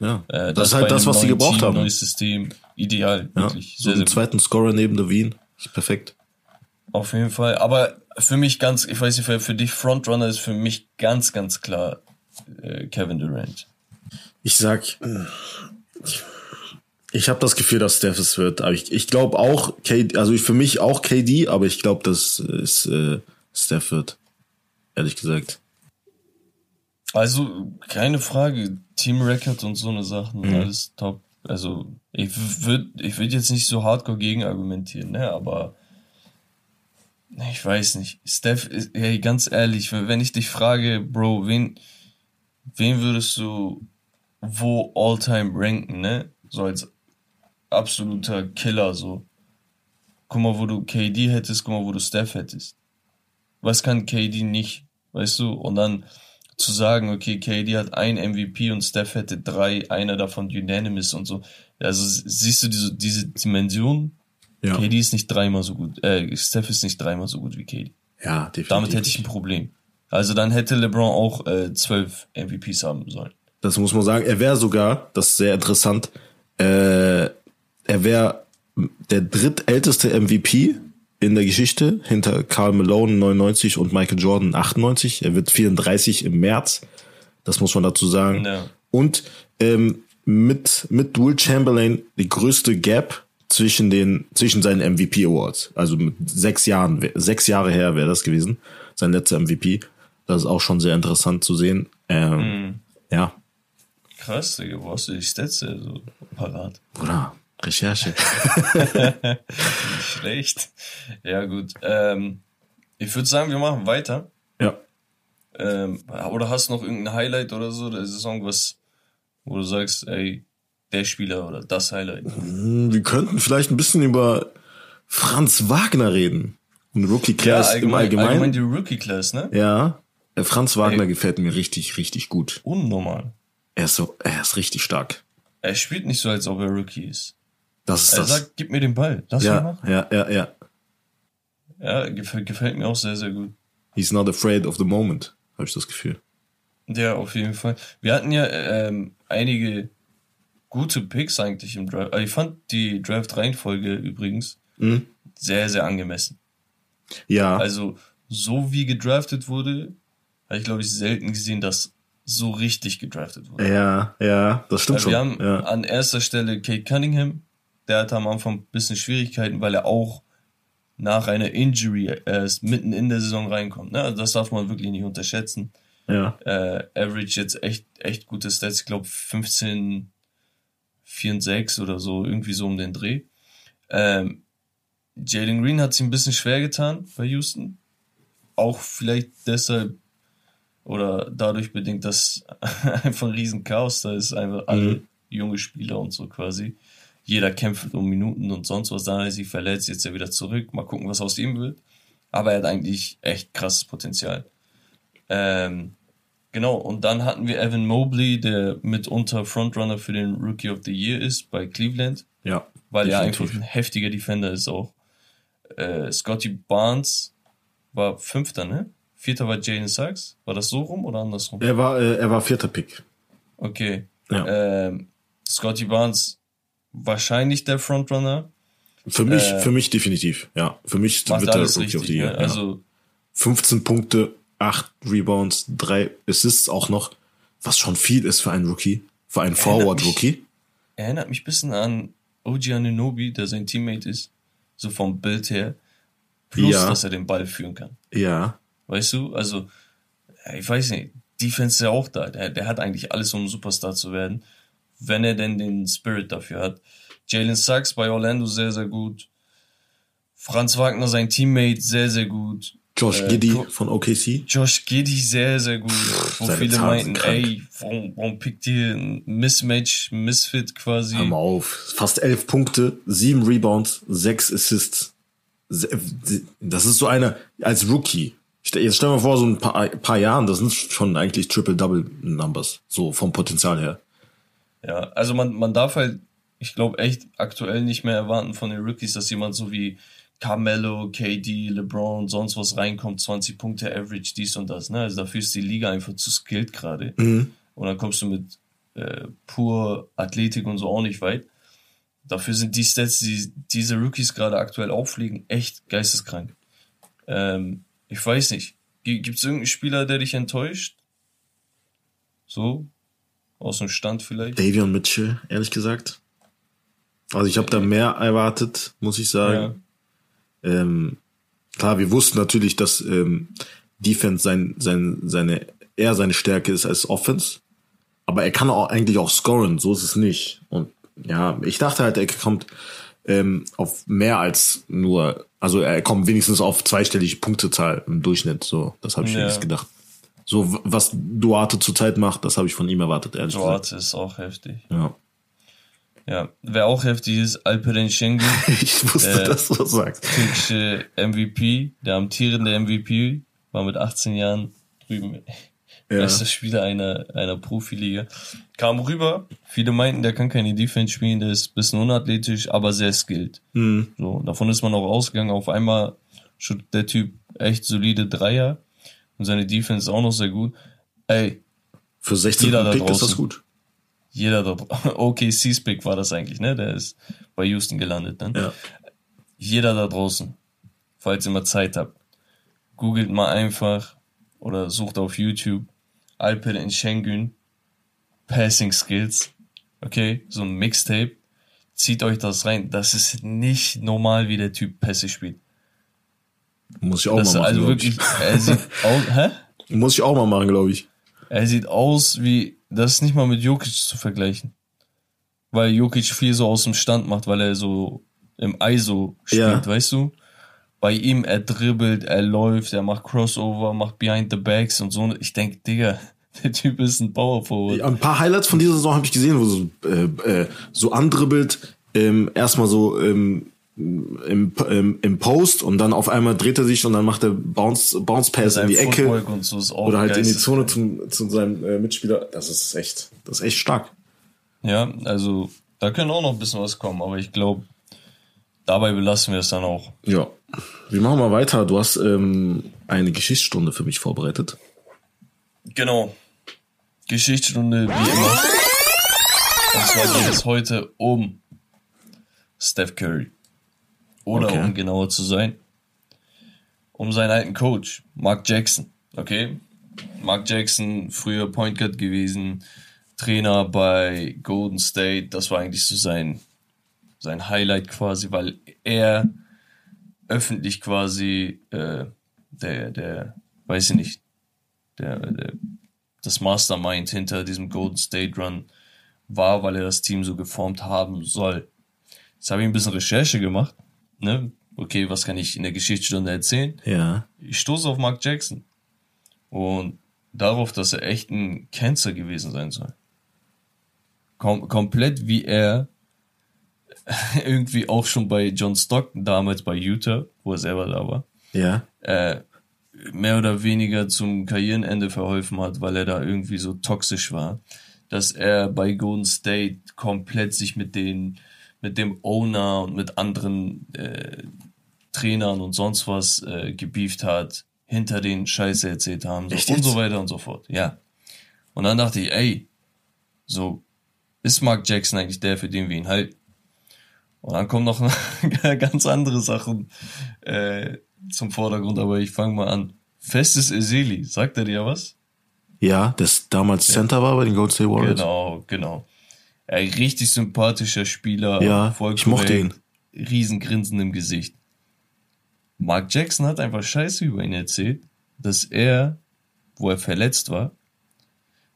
Ja. Äh, das ist bei halt das, was sie gebraucht Team, haben. Neues System, ideal, Ja. wirklich. So Sehr, einen sehr gut. zweiten Scorer neben Levine. Ist perfekt. Auf jeden Fall. Aber für mich ganz, ich weiß nicht, für, für dich Frontrunner ist für mich ganz, ganz klar äh, Kevin Durant. Ich sag, ich habe das Gefühl, dass Steph es wird. Aber ich, ich glaube auch, KD, also ich, für mich auch KD, aber ich glaube, dass es äh, Steph wird. Ehrlich gesagt. Also, keine Frage. Team Record und so eine Sachen, Mhm. alles top. Also, ich würde ich würd jetzt nicht so hardcore gegen argumentieren, ne, aber ich weiß nicht. Steph, ist, hey, ganz ehrlich, wenn wenn ich dich frage, Bro, wen, wen würdest du wo all-time ranken, ne? So als absoluter Killer, so. Guck mal, wo du KD hättest, guck mal, wo du Steph hättest. Was kann KD nicht, weißt du? Und dann zu sagen, okay, KD hat ein MVP und Steph hätte drei, einer davon unanimous und so. Also siehst du diese, diese Dimension? Ja. KD ist nicht dreimal so gut, äh, Steph ist nicht dreimal so gut wie KD. Ja, definitiv. Damit hätte ich ein Problem. Also dann hätte LeBron auch äh, zwölf MVPs haben sollen. Das muss man sagen. Er wäre sogar, das ist sehr interessant, äh, er wäre der drittälteste MVP in der Geschichte hinter Karl Malone 99 und Michael Jordan 98. Er wird 34 im März. Das muss man dazu sagen. Ja. Und ähm, mit, mit Will Chamberlain die größte Gap zwischen den, zwischen seinen MVP Awards. Also mit sechs Jahren, sechs Jahre her wäre das gewesen. Sein letzter MVP. Das ist auch schon sehr interessant zu sehen. Ähm, Ja, Krass, Digga, wo hast du die Stats so parat? Bruder, Recherche. Nicht schlecht. Ja, gut. Ähm, ich würde sagen, wir machen weiter. ja. Ähm, oder hast du noch irgendein Highlight oder so der Saison, was, wo du sagst, ey, der Spieler oder das Highlight? Hm, Wir könnten vielleicht ein bisschen über Franz Wagner reden. Und Rookie Class im Allgemeinen. allgemein die Rookie Class, ne? Ja. Äh, Franz Wagner Ey. gefällt mir richtig, richtig gut. Unnormal. Er ist so, er ist richtig stark. Er spielt nicht so, als ob er Rookie ist. Das ist Er das. sagt, gib mir den Ball. Mal ja, machen. ja, ja, ja. Ja, gefällt, gefällt mir auch sehr, sehr gut. He's not afraid of the moment, habe ich das Gefühl. Ja, auf jeden Fall. Wir hatten ja ähm, einige gute Picks eigentlich im Draft. Also Ich fand die Draft-Reihenfolge übrigens Mhm. sehr, sehr angemessen. Ja, Also, so wie gedraftet wurde, habe ich, glaube ich, selten gesehen, dass so richtig gedraftet wurde. ja, ja, das stimmt wir schon. haben ja. an erster Stelle Kate Cunningham. Der hatte am Anfang ein bisschen Schwierigkeiten, weil er auch nach einer Injury erst mitten in der Saison reinkommt. Ne? Also das darf man wirklich nicht unterschätzen. ja. Äh, Average jetzt echt, echt gute Stats. Ich glaube 15, 4 und 6 oder so, irgendwie so um den Dreh. Ähm, Jalen Green hat sich ein bisschen schwer getan bei Houston. Auch vielleicht deshalb oder dadurch bedingt, dass einfach ein riesen Chaos da ist. Einfach alle junge Spieler und so quasi. Jeder kämpft um Minuten und sonst was. Dann hat er sich verletzt, jetzt ist er wieder zurück. Mal gucken, was aus ihm wird. Aber er hat eigentlich echt krasses Potenzial. Ähm, genau, und dann hatten wir Evan Mobley, der mitunter Frontrunner für den Rookie of the Year ist bei Cleveland, Ja. weil er einfach ein heftiger Defender ist auch. Äh, Scotty Barnes war Fünfter, ne? Vierter war Jalen Sachs. War das so rum oder andersrum? Er war, äh, er war vierter Pick. Okay. Ja. Ähm, Scotty Barnes wahrscheinlich der Frontrunner. Für mich, äh, für mich definitiv. Ja, für mich wird er alles Rookie of richtig. the Year. Ne? Also 15 Punkte, 8 Rebounds, 3 Assists auch noch, was schon viel ist für einen Rookie, für einen Forward-Rookie. erinnert mich ein bisschen an OG Anunobi, der sein Teammate ist. So vom Bild her. Plus, Ja. dass er den Ball führen kann. Ja, Weißt du? Also, ich weiß nicht. Defense ist ja auch da. Der, der hat eigentlich alles, um ein Superstar zu werden. Wenn er denn den Spirit dafür hat. Jalen Sachs bei Orlando sehr, sehr gut. Franz Wagner, sein Teammate, sehr, sehr gut. Josh Äh, Giddy von OKC. Josh Giddy sehr, sehr gut. Wo seine viele sind meinten, ey, warum, warum pickt ihr ein Mismatch, Misfit quasi? Hör mal auf. Fast 11 Punkte, 7 Rebounds, 6 Assists. Das ist so eine, als Rookie. Jetzt stell dir mal vor, so ein paar, paar Jahren, das sind schon eigentlich Triple-Double-Numbers. So vom Potenzial her. Ja, also man, man darf halt, ich glaube echt aktuell nicht mehr erwarten von den Rookies, dass jemand so wie Carmelo, KD, LeBron, sonst was reinkommt, 20 Punkte Average, dies und das. Ne? Also dafür ist die Liga einfach zu skilled gerade. Mhm. Und dann kommst du mit äh, pur Athletik und so auch nicht weit. Dafür sind die Stats, die diese Rookies gerade aktuell auffliegen, echt geisteskrank. Ähm, ich weiß nicht. Gibt es irgendeinen Spieler, der dich enttäuscht? So? Aus dem Stand vielleicht? Davion Mitchell, ehrlich gesagt. Also ich habe da mehr erwartet, muss ich sagen. Ähm, klar, wir wussten natürlich, dass ähm, Defense sein, sein, seine, eher seine Stärke ist als Offense. Aber er kann auch eigentlich auch scoren, so ist es nicht. Und ja, ich dachte halt, er kommt ähm, auf mehr als nur, also er kommt wenigstens auf zweistellige Punktezahl im Durchschnitt. So, das habe ich Ja. wenigstens gedacht. So, was Duarte zurzeit macht, das habe ich von ihm erwartet, ehrlich gesagt. Duarte ist auch heftig. Ja. Ja, wer auch heftig ist, Alperen Schengen, Ich wusste, Äh, dass du das sagst. türkische MVP, der amtierende MVP, war mit 18 Jahren drüben Ja. bester Spieler einer, einer Profiliga. Kam rüber, viele meinten, der kann keine Defense spielen, der ist ein bisschen unathletisch, aber sehr skilled. Hm. So, davon ist man auch ausgegangen. Auf einmal schon der Typ echt solide Dreier und seine Defense ist auch noch sehr gut. Ey, Für 16 Jeder da Pick ist das draußen. gut. jeder da, okay, C-Spick war das eigentlich, ne? Der ist bei Houston gelandet dann. Ja. Jeder da draußen, falls ihr mal Zeit habt, googelt mal einfach oder sucht auf YouTube Alper in Schengen Passing Skills. Okay, so ein Mixtape. Zieht euch das rein. Das ist nicht normal, wie der Typ Pässe spielt. Muss ich auch Das mal machen. also wirklich, er sieht aus, hä? Muss ich auch mal machen, glaube ich. Er sieht aus wie, das ist nicht mal mit Jokic zu vergleichen. Weil Jokic viel so aus dem Stand macht, weil er so im ISO spielt, Ja. weißt du? Bei ihm, er dribbelt, er läuft, er macht Crossover, macht Behind the Backs und so. Ich denk, Digga, der Typ ist ein Power Forward. Ja, ein paar Highlights von dieser Saison habe ich gesehen, wo so, äh, äh, so andribbelt, ähm, erstmal so ähm, im, im, im Post und dann auf einmal dreht er sich und dann macht er Bounce, Bounce Pass in die Ecke so oder halt in die. Zone zum, zu seinem äh, Mitspieler. Das ist echt, das ist echt stark. Ja, also da können auch noch ein bisschen was kommen, aber ich glaube, dabei belassen wir es dann auch. Ja. Wir machen mal weiter. Du hast ähm, eine Geschichtsstunde für mich vorbereitet. Genau. Geschichtsstunde wie immer. Und zwar geht es heute um Steph Curry. Oder Okay. um genauer zu sein, um seinen alten Coach, Mark Jackson. Okay? Mark Jackson, früher Point Guard gewesen, Trainer bei Golden State. Das war eigentlich so sein, sein Highlight quasi, weil er öffentlich quasi äh, der, der, weiß ich nicht, der, der, das Mastermind hinter diesem Golden State Run war, weil er das Team so geformt haben soll. Jetzt habe ich ein bisschen Recherche gemacht. Ne? Okay, was kann ich in der Geschichtsstunde erzählen? Ja. Ich stoße auf Mark Jackson und darauf, dass er echt ein Cancer gewesen sein soll. Kom komplett wie er irgendwie auch schon bei John Stockton damals bei Utah, wo er selber da war, Ja. äh, mehr oder weniger zum Karrierenende verholfen hat, weil er da irgendwie so toxisch war, dass er bei Golden State komplett sich mit den, mit dem Owner und mit anderen äh, Trainern und sonst was äh, gebieft hat, hinter den Scheiße erzählt haben so, und so weiter und so fort. Ja. Und dann dachte ich, ey, so ist Mark Jackson eigentlich der, für den wir ihn halten? Und dann kommen noch ganz andere Sachen äh, zum Vordergrund, aber ich fange mal an. Festes Eseli, sagt er dir was? Ja, das damals Center war bei den Golden State Warriors. Genau, genau. Ein richtig sympathischer Spieler. Ja, voll ich mochte korrekt, Riesengrinsen im Gesicht. Mark Jackson hat einfach Scheiße über ihn erzählt, dass er, wo er verletzt war,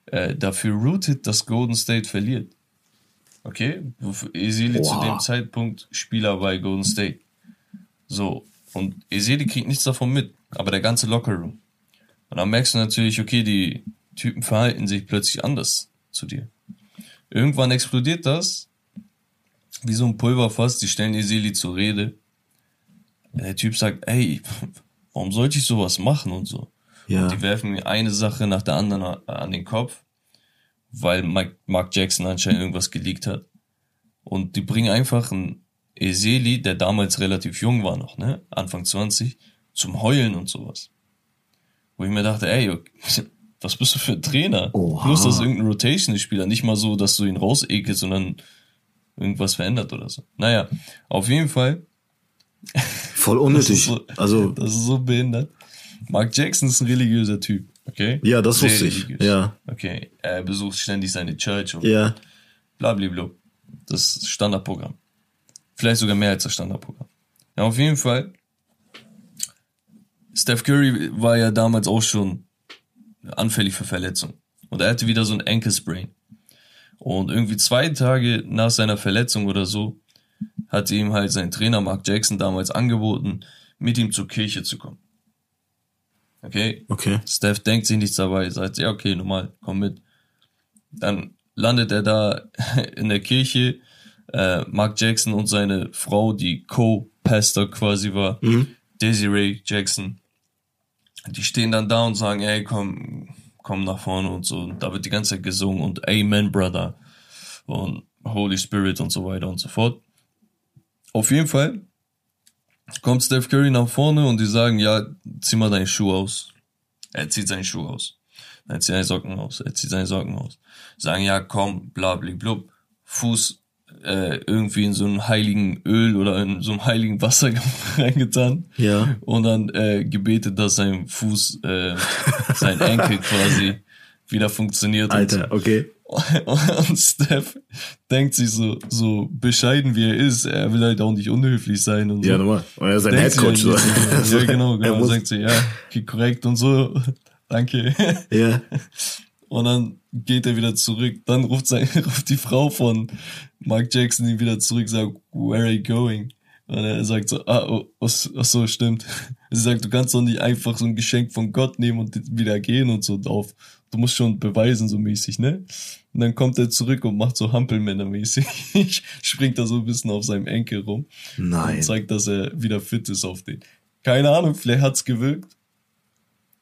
äh, dafür rooted, dass Golden State verliert. Okay? Eseli zu dem Zeitpunkt Spieler bei Golden State. So. Und Eseli kriegt nichts davon mit, aber der ganze Lockerroom. Und dann merkst du natürlich, okay, die Typen verhalten sich plötzlich anders zu dir. Irgendwann explodiert das, wie so ein Pulverfass, die stellen Eseli zur Rede. Der Typ sagt, ey, warum sollte ich sowas machen und so. Ja. Die werfen mir eine Sache nach der anderen an den Kopf, weil Mike, Mark Jackson anscheinend irgendwas geleakt hat. Und die bringen einfach einen Eseli, der damals relativ jung war noch, ne, Anfang 20, zum Heulen und sowas. Wo ich mir dachte, ey, okay, was bist du für ein Trainer? Oha. Plus, dass irgendein Rotation-Spieler, nicht mal so, dass du ihn rausekelst, sondern irgendwas verändert oder so. Naja, auf jeden Fall, Voll unnötig. so, also, das ist so behindert. Mark Jackson ist ein religiöser Typ, okay? ja, das Sehr wusste ich. religiös. Ja. Okay, er besucht ständig seine Church und Ja. blablabla. Das Standardprogramm. Vielleicht sogar mehr als das Standardprogramm. Ja, auf jeden Fall. Steph Curry war ja damals auch schon anfällig für Verletzungen. Und er hatte wieder so ein Ankle Sprain. Und irgendwie zwei Tage nach seiner Verletzung oder so, hat ihm halt sein Trainer Mark Jackson damals angeboten, mit ihm zur Kirche zu kommen. Okay, Okay. Steph denkt sich nichts dabei, sagt, ja, okay, normal, komm mit. Dann landet er da in der Kirche, äh, Mark Jackson und seine Frau, die Co-Pastor quasi war, Desiree Jackson, die stehen dann da und sagen, ey, komm, komm nach vorne und so. Und da wird die ganze Zeit gesungen und Amen, Brother und Holy Spirit und so weiter und so fort. Auf jeden Fall kommt Steph Curry nach vorne und die sagen, ja, zieh mal deinen Schuh aus. Er zieht seinen Schuh aus. Er zieht seine Socken aus, er zieht seine Socken aus. Sagen, ja, komm, bla, bla, blub. Fuß äh, irgendwie in so einem heiligen Öl oder in so einem heiligen Wasser reingetan. Ja. Und dann äh, gebetet, dass sein Fuß, äh, sein Enkel quasi wieder funktioniert. Alter, okay. Und Steph denkt sich so, so bescheiden wie er ist, er will halt auch nicht unhöflich sein und so. Ja, nochmal. Und er ist ein Headcoach. halt So. Ja, genau, Er genau. Sagt sie, ja, okay, korrekt und so. Danke. Ja. Und dann geht er wieder zurück. Dann ruft, sein, ruft die Frau von Mark Jackson ihn wieder zurück, sagt, where are you going? Und er sagt so, ah, oh, ach ach so, stimmt. Sie sagt, du kannst doch nicht einfach so ein Geschenk von Gott nehmen und wieder gehen und so drauf. Du musst schon beweisen, so mäßig, ne? Und dann kommt er zurück und macht so Hampelmänner-mäßig. Springt da so ein bisschen auf seinem Enkel rum und Nein. zeigt, dass er wieder fit ist auf den. Keine Ahnung, vielleicht hat's gewirkt.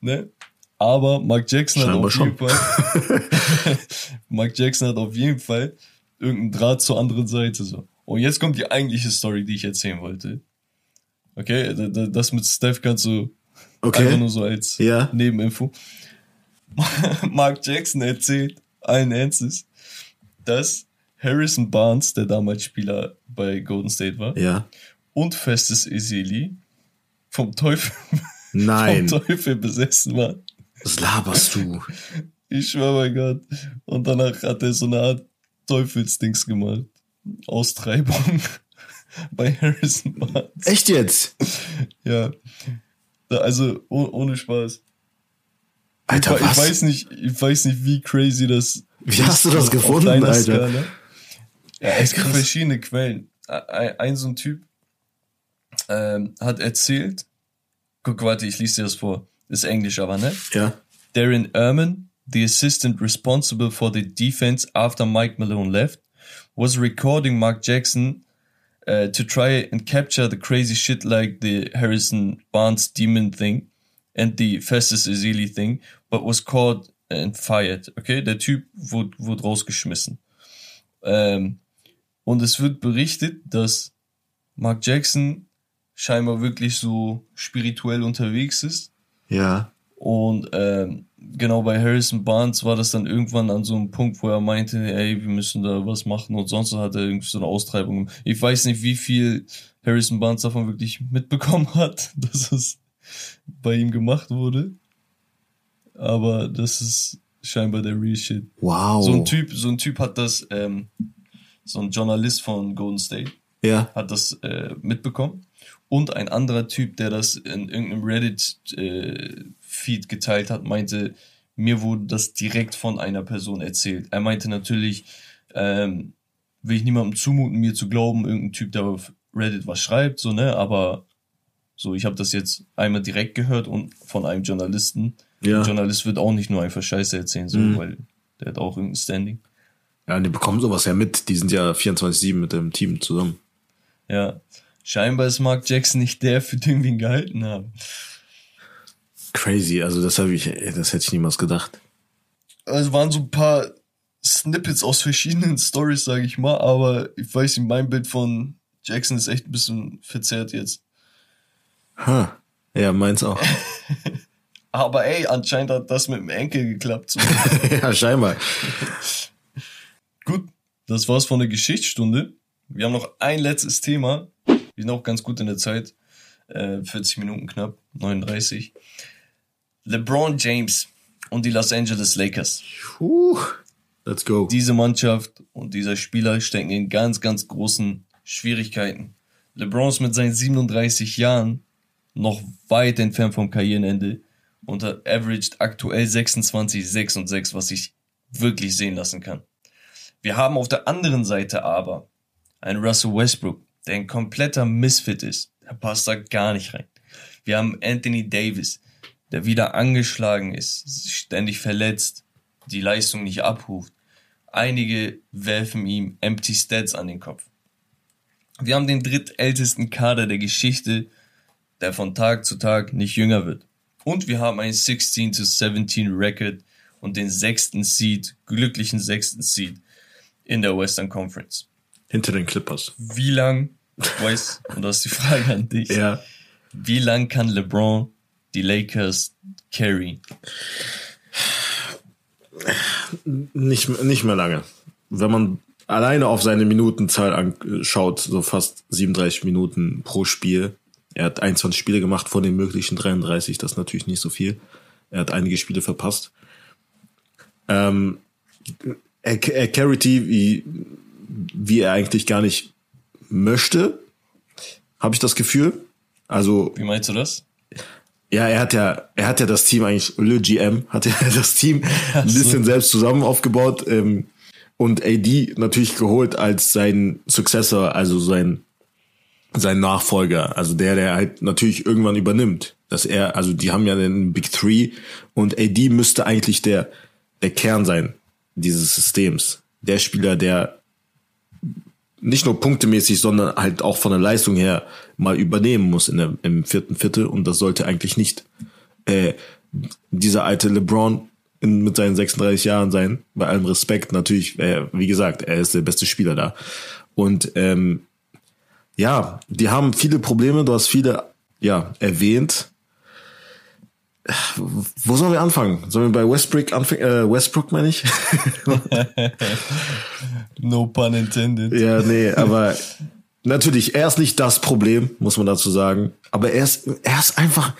Ne? Aber Mark Jackson hat Scheinbar auf jeden Fall. Mark Jackson hat auf jeden Fall irgendeinen Draht zur anderen Seite so. Und jetzt kommt die eigentliche Story, die ich erzählen wollte. Okay, das mit Steph kannst du einfach Okay. nur so als Ja. Nebeninfo. Mark Jackson erzählt allen Ernstes, dass Harrison Barnes, der damals Spieler bei Golden State war, Ja. und Festus Ezeli vom Teufel, Nein. vom Teufel besessen waren. Was laberst du? Ich schwör mein Gott. Und danach hat er so eine Art Teufelsdings gemacht. Austreibung bei Harrison Barnes. Echt jetzt? Ja. Also oh, ohne Spaß. Alter, ich, was? ich weiß nicht, ich weiß nicht, wie crazy das. Wie hast du das gefunden, Alter? Skala. Ja, es gibt verschiedene Quellen. Ein, ein so ein Typ ähm, hat erzählt. Guck, warte, ich lese dir das vor. Ist Englisch aber, ne? Ja. Darren Ehrman, the assistant responsible for the defense after Mike Malone left, was recording Mark Jackson uh, to try and capture the crazy shit like the Harrison Barnes demon thing and the Festus Ezeli thing, but was caught and fired. Okay, der Typ wurde, wurde rausgeschmissen. Ähm, und es wird berichtet, dass Mark Jackson scheinbar wirklich so spirituell unterwegs ist Ja. und ähm, genau bei Harrison Barnes war das dann irgendwann an so einem Punkt, wo er meinte, ey, wir müssen da was machen und sonst hat er irgendwie so eine Austreibung. Ich weiß nicht, wie viel Harrison Barnes davon wirklich mitbekommen hat, dass es bei ihm gemacht wurde. Aber das ist scheinbar der Real Shit. Wow. So ein Typ, so ein Typ hat das, ähm, so ein Journalist von Golden State, Ja. hat das äh, mitbekommen. Und ein anderer Typ, der das in irgendeinem Reddit-Feed geteilt hat, meinte, mir wurde das direkt von einer Person erzählt. Er meinte natürlich, ähm, will ich niemandem zumuten, mir zu glauben, irgendein Typ, der auf Reddit was schreibt, so, ne, aber so, ich habe das jetzt einmal direkt gehört und von einem Journalisten. Ja. Ein Journalist wird auch nicht nur einfach Scheiße erzählen, so, Mhm. weil der hat auch irgendein Standing. Ja, die bekommen sowas ja mit. Die sind ja 24-7 mit dem Team zusammen. Ja. Scheinbar ist Mark Jackson nicht der, für den wir ihn gehalten haben. Crazy. Also das habe ich, das hätte ich niemals gedacht. Also waren so ein paar Snippets aus verschiedenen Stories, sage ich mal, aber ich weiß nicht, mein Bild von Jackson ist echt ein bisschen verzerrt jetzt. Ha. Ja, meins auch. Aber ey, anscheinend hat das mit dem Enkel geklappt. So. ja, scheinbar. Gut, das war's von der Geschichtsstunde. Wir haben noch ein letztes Thema. Wir sind auch ganz gut in der Zeit. Äh, 40 Minuten knapp, 39. LeBron James und die Los Angeles Lakers. Puh. Let's go. Diese Mannschaft und dieser Spieler stecken in ganz, ganz großen Schwierigkeiten. LeBron ist mit seinen 37 Jahren noch weit entfernt vom Karrierenende und hat averaged aktuell 26, 6 und 6, was sich wirklich sehen lassen kann. Wir haben auf der anderen Seite aber einen Russell Westbrook, der ein kompletter Misfit ist. Der passt da gar nicht rein. Wir haben Anthony Davis, der wieder angeschlagen ist, ständig verletzt, die Leistung nicht abruft. Einige werfen ihm Empty Stats an den Kopf. Wir haben den drittältesten Kader der Geschichte, der von Tag zu Tag nicht jünger wird. Und wir haben einen 16 to 17 Record und den sechsten Seed, glücklichen sechsten Seed in der Western Conference. Hinter den Clippers. Wie lang, weiß, und das ist die Frage an dich, Ja. wie lang kann LeBron die Lakers carry? Nicht, nicht mehr lange. Wenn man alleine auf seine Minutenzahl anschaut, so fast 37 Minuten pro Spiel. Er hat 21 Spiele gemacht von den möglichen 33, das ist natürlich nicht so viel. Er hat einige Spiele verpasst. Ähm, er, er carry wie, wie er eigentlich gar nicht möchte, habe ich das Gefühl. Also. Wie meinst du das? Ja, er hat ja, er hat ja das Team eigentlich, Le GM hat ja das Team ein bisschen selbst zusammen aufgebaut ähm, und AD natürlich geholt als sein Successor, also sein sein Nachfolger, also der, der halt natürlich irgendwann übernimmt. Dass er, also die haben ja den Big Three und AD müsste eigentlich der der Kern sein dieses Systems. Der Spieler, der nicht nur punktemäßig, sondern halt auch von der Leistung her mal übernehmen muss in der, im vierten Viertel und das sollte eigentlich nicht äh, dieser alte LeBron in, mit seinen 36 Jahren sein. Bei allem Respekt natürlich, äh, wie gesagt, er ist der beste Spieler da. Und ähm, ja, die haben viele Probleme, du hast viele ja erwähnt. Wo sollen wir anfangen? Sollen wir bei Westbrook anfangen? Äh, Westbrook meine ich? no pun intended. Ja, nee, aber natürlich, er ist nicht das Problem, muss man dazu sagen. Aber er ist, er ist einfach,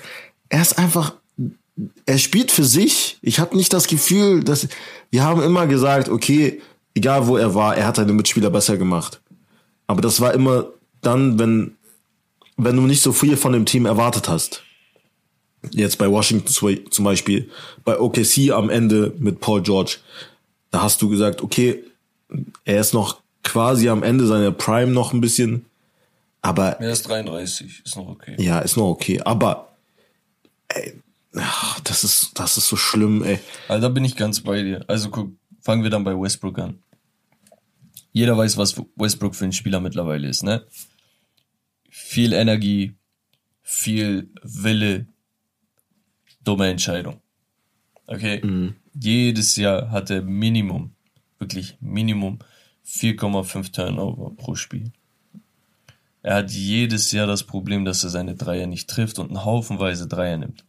er ist einfach, er spielt für sich. Ich habe nicht das Gefühl, dass wir haben immer gesagt, okay, egal wo er war, er hat seine Mitspieler besser gemacht. Aber das war immer dann, wenn, wenn du nicht so viel von dem Team erwartet hast jetzt bei Washington zum Beispiel, bei OKC am Ende mit Paul George, da hast du gesagt, okay, er ist noch quasi am Ende seiner Prime noch ein bisschen, aber. Er ist 33, ist noch okay. Ja, ist noch okay, aber, ey, das ist, das ist so schlimm, ey. Also da bin ich ganz bei dir. Also guck, fangen wir dann bei Westbrook an. Jeder weiß, was Westbrook für ein Spieler mittlerweile ist, ne? Viel Energie, viel Wille, dumme Entscheidung. Okay. Mhm. Jedes Jahr hat er Minimum, wirklich Minimum 4,5 Turnover pro Spiel. Er hat jedes Jahr das Problem, dass er seine Dreier nicht trifft und einen Haufenweise Dreier nimmt.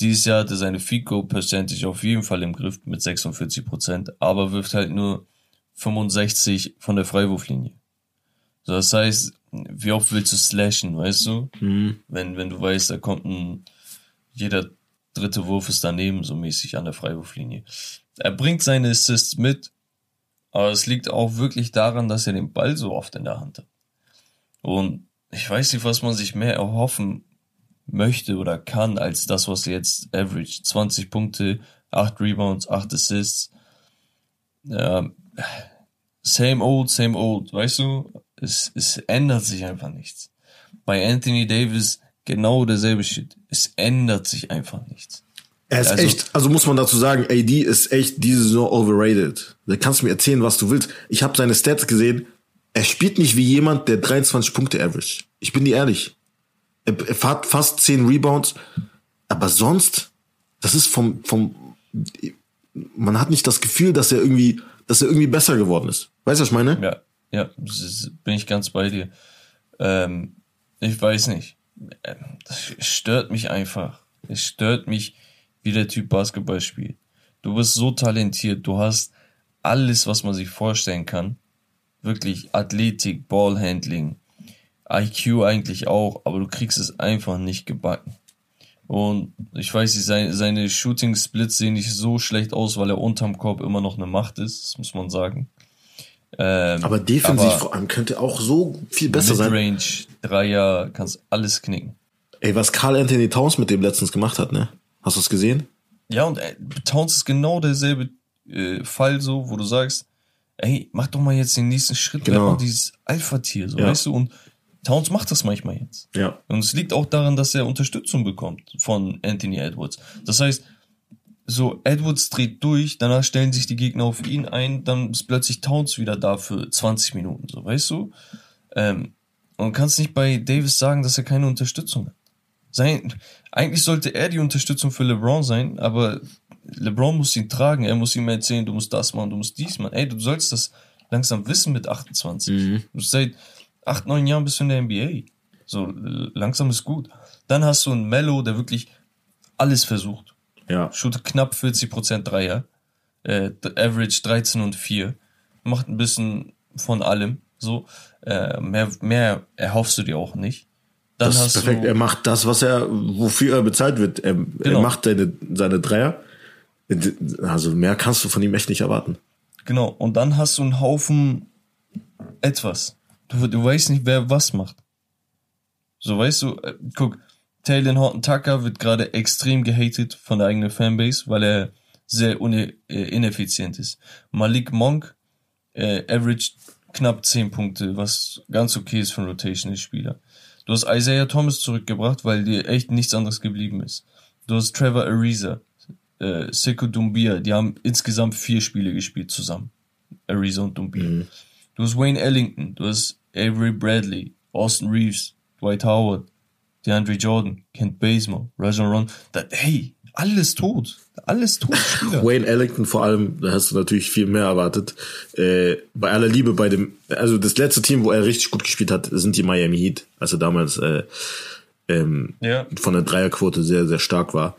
Dieses Jahr hat er seine Goal Percentage auf jeden Fall im Griff mit 46% aber wirft halt nur 65 von der Freiwurflinie. So, das heißt, wie oft willst du slashen, weißt du? Mhm. Wenn, wenn du weißt, da kommt ein, jeder dritte Wurf ist daneben, so mäßig an der Freiwurflinie. Er bringt seine Assists mit, aber es liegt auch wirklich daran, dass er den Ball so oft in der Hand hat. Und ich weiß nicht, was man sich mehr erhoffen möchte oder kann, als das, was jetzt average. 20 Punkte, 8 Rebounds, 8 Assists. Ja, same old, same old, weißt du? Es, es ändert sich einfach nichts. Bei Anthony Davis genau derselbe Shit. Es ändert sich einfach nichts. Er ist also, echt, also muss man dazu sagen, AD ist echt diese Saison overrated. Da kannst du mir erzählen, was du willst. Ich habe seine Stats gesehen. Er spielt nicht wie jemand, der 23 Punkte average. Ich bin dir ehrlich. Er, er hat fast 10 Rebounds. Aber sonst, das ist vom, vom, man hat nicht das Gefühl, dass er irgendwie, dass er irgendwie besser geworden ist. Weißt du, was ich meine? Ja, ja, bin ich ganz bei dir. Ähm, ich weiß nicht das stört mich einfach. Es stört mich, wie der Typ Basketball spielt. Du bist so talentiert, du hast alles, was man sich vorstellen kann. Wirklich Athletik, Ballhandling, IQ eigentlich auch, aber du kriegst es einfach nicht gebacken. Und ich weiß nicht, seine, seine Shooting-Splits sehen nicht so schlecht aus, weil er unterm Korb immer noch eine Macht ist, das muss man sagen. Ähm, aber defensiv aber vor allem könnte auch so viel besser sein. Range, Dreier, kannst alles knicken. Ey, was Carl Anthony Towns mit dem letztens gemacht hat, ne? Hast du es gesehen? Ja, und äh, Towns ist genau derselbe äh, Fall so, wo du sagst, ey, mach doch mal jetzt den nächsten Schritt, genau. dieses Alpha-Tier, so, ja. weißt du? Und Towns macht das manchmal jetzt. Ja. Und es liegt auch daran, dass er Unterstützung bekommt von Anthony Edwards. Das heißt, so, Edwards dreht durch, danach stellen sich die Gegner auf ihn ein, dann ist plötzlich Towns wieder da für 20 Minuten, so, weißt du? Ähm, und kannst nicht bei Davis sagen, dass er keine Unterstützung hat. Sein, eigentlich sollte er die Unterstützung für LeBron sein, aber LeBron muss ihn tragen, er muss ihm erzählen, du musst das machen, du musst dies machen. Ey, du sollst das langsam wissen mit 28. Mhm. Du seit acht, neun Jahren bist du in der NBA. So, langsam ist gut. Dann hast du einen Mello, der wirklich alles versucht. Ja. Shootet knapp 40% Dreier. äh, Average 13 und 4. Macht ein bisschen von allem. So. Äh, mehr, mehr erhoffst du dir auch nicht. Dann das ist perfekt. er macht das, was er, wofür er bezahlt wird. Er, genau. er macht seine, seine Dreier. Also mehr kannst du von ihm echt nicht erwarten. Genau. Und dann hast du einen Haufen etwas. Du, du weißt nicht, wer was macht. So, weißt du, äh, guck, Taylor Horton Tucker wird gerade extrem gehatet von der eigenen Fanbase, weil er sehr une, äh, ineffizient ist. Malik Monk äh, averaged knapp 10 Punkte, was ganz okay ist für einen Rotational-Spieler. Du hast Isaiah Thomas zurückgebracht, weil dir echt nichts anderes geblieben ist. Du hast Trevor Ariza, äh, Sekou Dumbia, die haben insgesamt vier Spiele gespielt zusammen. Ariza und Dumbia. Mhm. Du hast Wayne Ellington, du hast Avery Bradley, Austin Reeves, Dwight Howard, DeAndre Jordan, Kent Bazemore, Rajon Ron. Da, hey, alles tot. Alles tot. Spieler. Wayne Ellington vor allem, da hast du natürlich viel mehr erwartet. Äh, bei aller Liebe bei dem, also das letzte Team, wo er richtig gut gespielt hat, sind die Miami Heat. Also damals äh, ähm, ja. von der Dreierquote sehr, sehr stark war.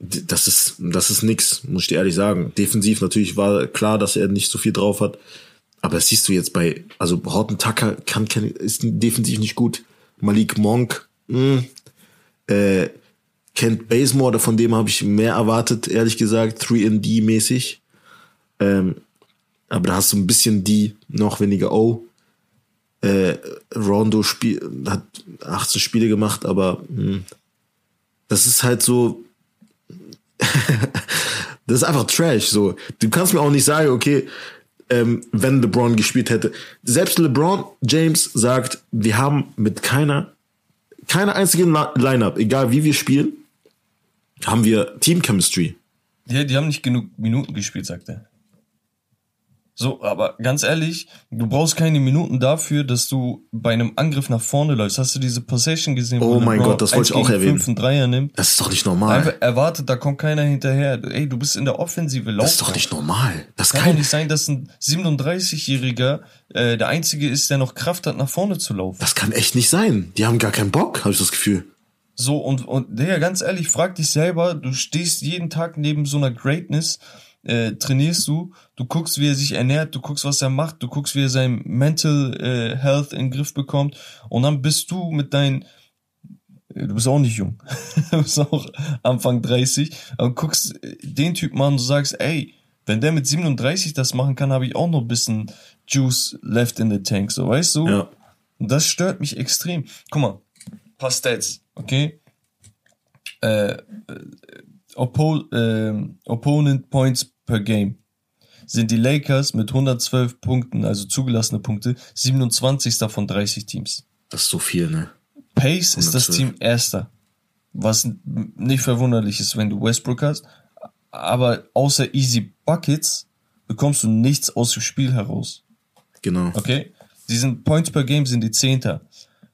Das ist, das ist nix, muss ich dir ehrlich sagen. Defensiv natürlich war klar, dass er nicht so viel drauf hat. Aber das siehst du jetzt bei, also Horton Tucker kann, kann ist defensiv nicht gut. Malik Monk, mh, äh, Kent Bazemore, von dem habe ich mehr erwartet, ehrlich gesagt, 3D-mäßig. Ähm, aber da hast du ein bisschen D, noch weniger O. Äh, Rondo spiel, hat 18 Spiele gemacht, aber mh, das ist halt so. das ist einfach Trash. So, du kannst mir auch nicht sagen, okay, ähm, wenn LeBron gespielt hätte. Selbst LeBron James sagt, wir haben mit keiner, keiner einzigen Lineup, egal wie wir spielen, haben wir Team Chemistry. Ja, die haben nicht genug Minuten gespielt, sagt er. So, aber ganz ehrlich, du brauchst keine Minuten dafür, dass du bei einem Angriff nach vorne läufst. Hast du diese Possession gesehen? Oh mein Gott, das wollte ich auch erwähnen. Dreier nimmt? Das ist doch nicht normal. Einfach erwartet, da kommt keiner hinterher. Ey, du bist in der Offensive lauf. Das ist doch nicht normal. Das kann, kann doch nicht sein, dass ein 37-Jähriger äh, der Einzige ist, der noch Kraft hat, nach vorne zu laufen. Das kann echt nicht sein. Die haben gar keinen Bock, habe ich das Gefühl. So, und, und, Digga, ganz ehrlich, frag dich selber, du stehst jeden Tag neben so einer Greatness, äh, trainierst du, du guckst, wie er sich ernährt, du guckst, was er macht, du guckst, wie er sein Mental äh, Health in den Griff bekommt und dann bist du mit deinen du bist auch nicht jung, du bist auch Anfang 30, und guckst den Typen an und sagst, ey, wenn der mit 37 das machen kann, habe ich auch noch ein bisschen Juice left in the tank, so weißt du? Ja. Und das stört mich extrem. Guck mal, paar Stats, okay? Äh, äh Oppo äh, Opponent Points per Game sind die Lakers mit 112 Punkten, also zugelassene Punkte, 27. von 30 Teams. Das ist so viel, ne? Pace 112. ist das Team Erster. Was nicht verwunderlich ist, wenn du Westbrook hast. Aber außer Easy Buckets bekommst du nichts aus dem Spiel heraus. Genau. Okay? Die sind Points per Game sind die Zehnter.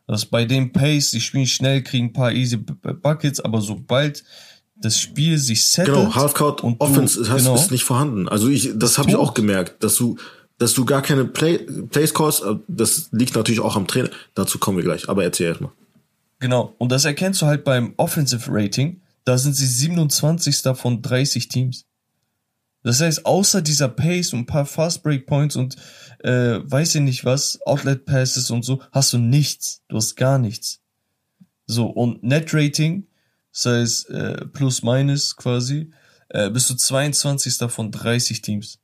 Das bei dem Pace, die spielen schnell, kriegen ein paar Easy Buckets, aber sobald das Spiel sich settelt. Genau, Halfcourt und Offense du, genau, ist nicht vorhanden. Also ich, das habe ich auch gemerkt, dass du, dass du gar keine Play, Plays callst. Äh, das liegt natürlich auch am Trainer. Dazu kommen wir gleich. Aber erzähl erstmal. Genau. Und das erkennst du halt beim Offensive Rating. Da sind sie 27. von 30 Teams. Das heißt, außer dieser Pace und ein paar Fast Break Points und äh, weiß ich nicht was, Outlet Passes und so, hast du nichts. Du hast gar nichts. So, und Net Rating das heißt äh, plus minus quasi, äh, bist du 22. von 30 Teams.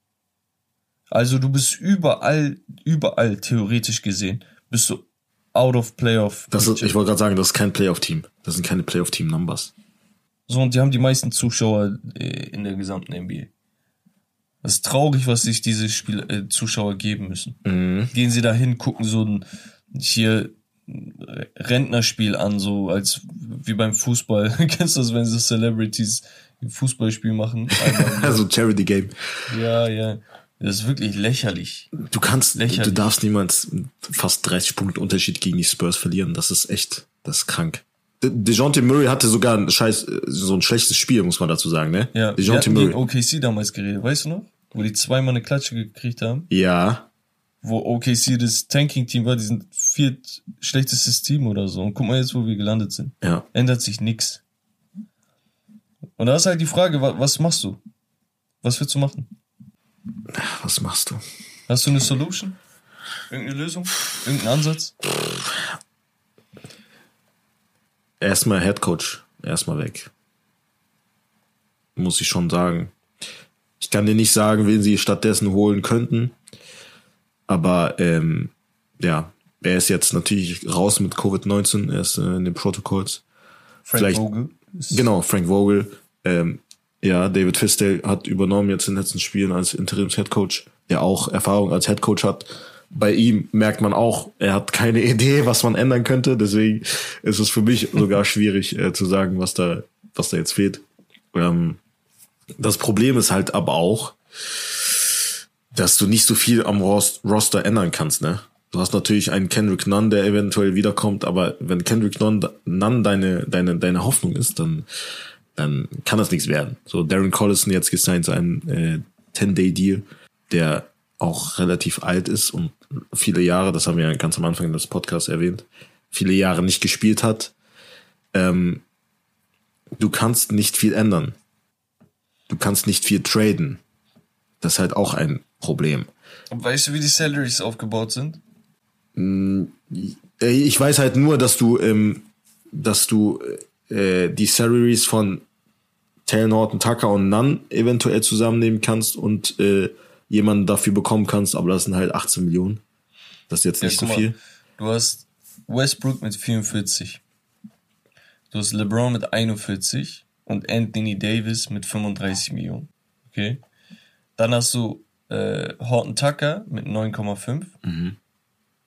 Also du bist überall, überall theoretisch gesehen, bist du out of Playoff. Das ist, ich wollte gerade sagen, das ist kein Playoff-Team. Das sind keine Playoff-Team-Numbers. So, und die haben die meisten Zuschauer äh, in der gesamten NBA. Das ist traurig, was sich diese Spiel äh, Zuschauer geben müssen. Mhm. Gehen sie da hin, gucken so ein hier Rentnerspiel an, so als wie beim Fußball. Kennst du das, wenn so Celebrities ein Fußballspiel machen? also Charity Game. Ja, ja. Das ist wirklich lächerlich. Du kannst, lächerlich. du darfst niemals fast 30 Punkte Unterschied gegen die Spurs verlieren. Das ist echt, das ist krank. De DeJounte Murray hatte sogar ein scheiß, so ein schlechtes Spiel, muss man dazu sagen, ne? Ja, DeJounte Murray. OKC damals geredet, weißt du noch? Wo die zweimal eine Klatsche gekriegt haben. Ja wo OKC das Tanking-Team war, die sind viert schlechtestes Team oder so. Und guck mal jetzt, wo wir gelandet sind. Ja. Ändert sich nix. Und da ist halt die Frage, was, was machst du? Was willst du machen? Was machst du? Hast du eine Solution? Irgendeine Lösung? Irgendeinen Ansatz? Erstmal Head Coach. Erstmal weg. Muss ich schon sagen. Ich kann dir nicht sagen, wen sie stattdessen holen könnten. Aber ähm, ja, er ist jetzt natürlich raus mit Covid-19, er ist äh, in den Protokolls. Frank Vielleicht- Vogel? Genau, Frank Vogel. Ähm, ja, David Fisdale hat übernommen jetzt in den letzten Spielen als Interims-Headcoach, der auch Erfahrung als Headcoach hat. Bei ihm merkt man auch, er hat keine Idee, was man ändern könnte. Deswegen ist es für mich sogar schwierig äh, zu sagen, was da, was da jetzt fehlt. Ähm, das Problem ist halt aber auch, dass du nicht so viel am Ros- Roster ändern kannst, ne? Du hast natürlich einen Kendrick Nunn, der eventuell wiederkommt, aber wenn Kendrick Nunn, Nunn deine, deine, deine Hoffnung ist, dann, dann kann das nichts werden. So, Darren Collison jetzt gesigned zu einem äh, 10-Day-Deal, der auch relativ alt ist und viele Jahre, das haben wir ja ganz am Anfang des Podcasts erwähnt, viele Jahre nicht gespielt hat. Ähm, du kannst nicht viel ändern. Du kannst nicht viel traden. Das ist halt auch ein Problem. Weißt du, wie die Salaries aufgebaut sind? Äh, Ich weiß halt nur, dass du, ähm, dass du äh, die Salaries von Taylor Norton, Tucker und Nunn eventuell zusammennehmen kannst und äh, jemanden dafür bekommen kannst, aber das sind halt 18 Millionen. Das ist jetzt nicht Ja, so viel. Du hast Westbrook mit 44. Du hast LeBron mit 41 und Anthony Davis mit 35 Millionen. Okay. Dann hast du äh, Horton Tucker mit 9,5. Mhm.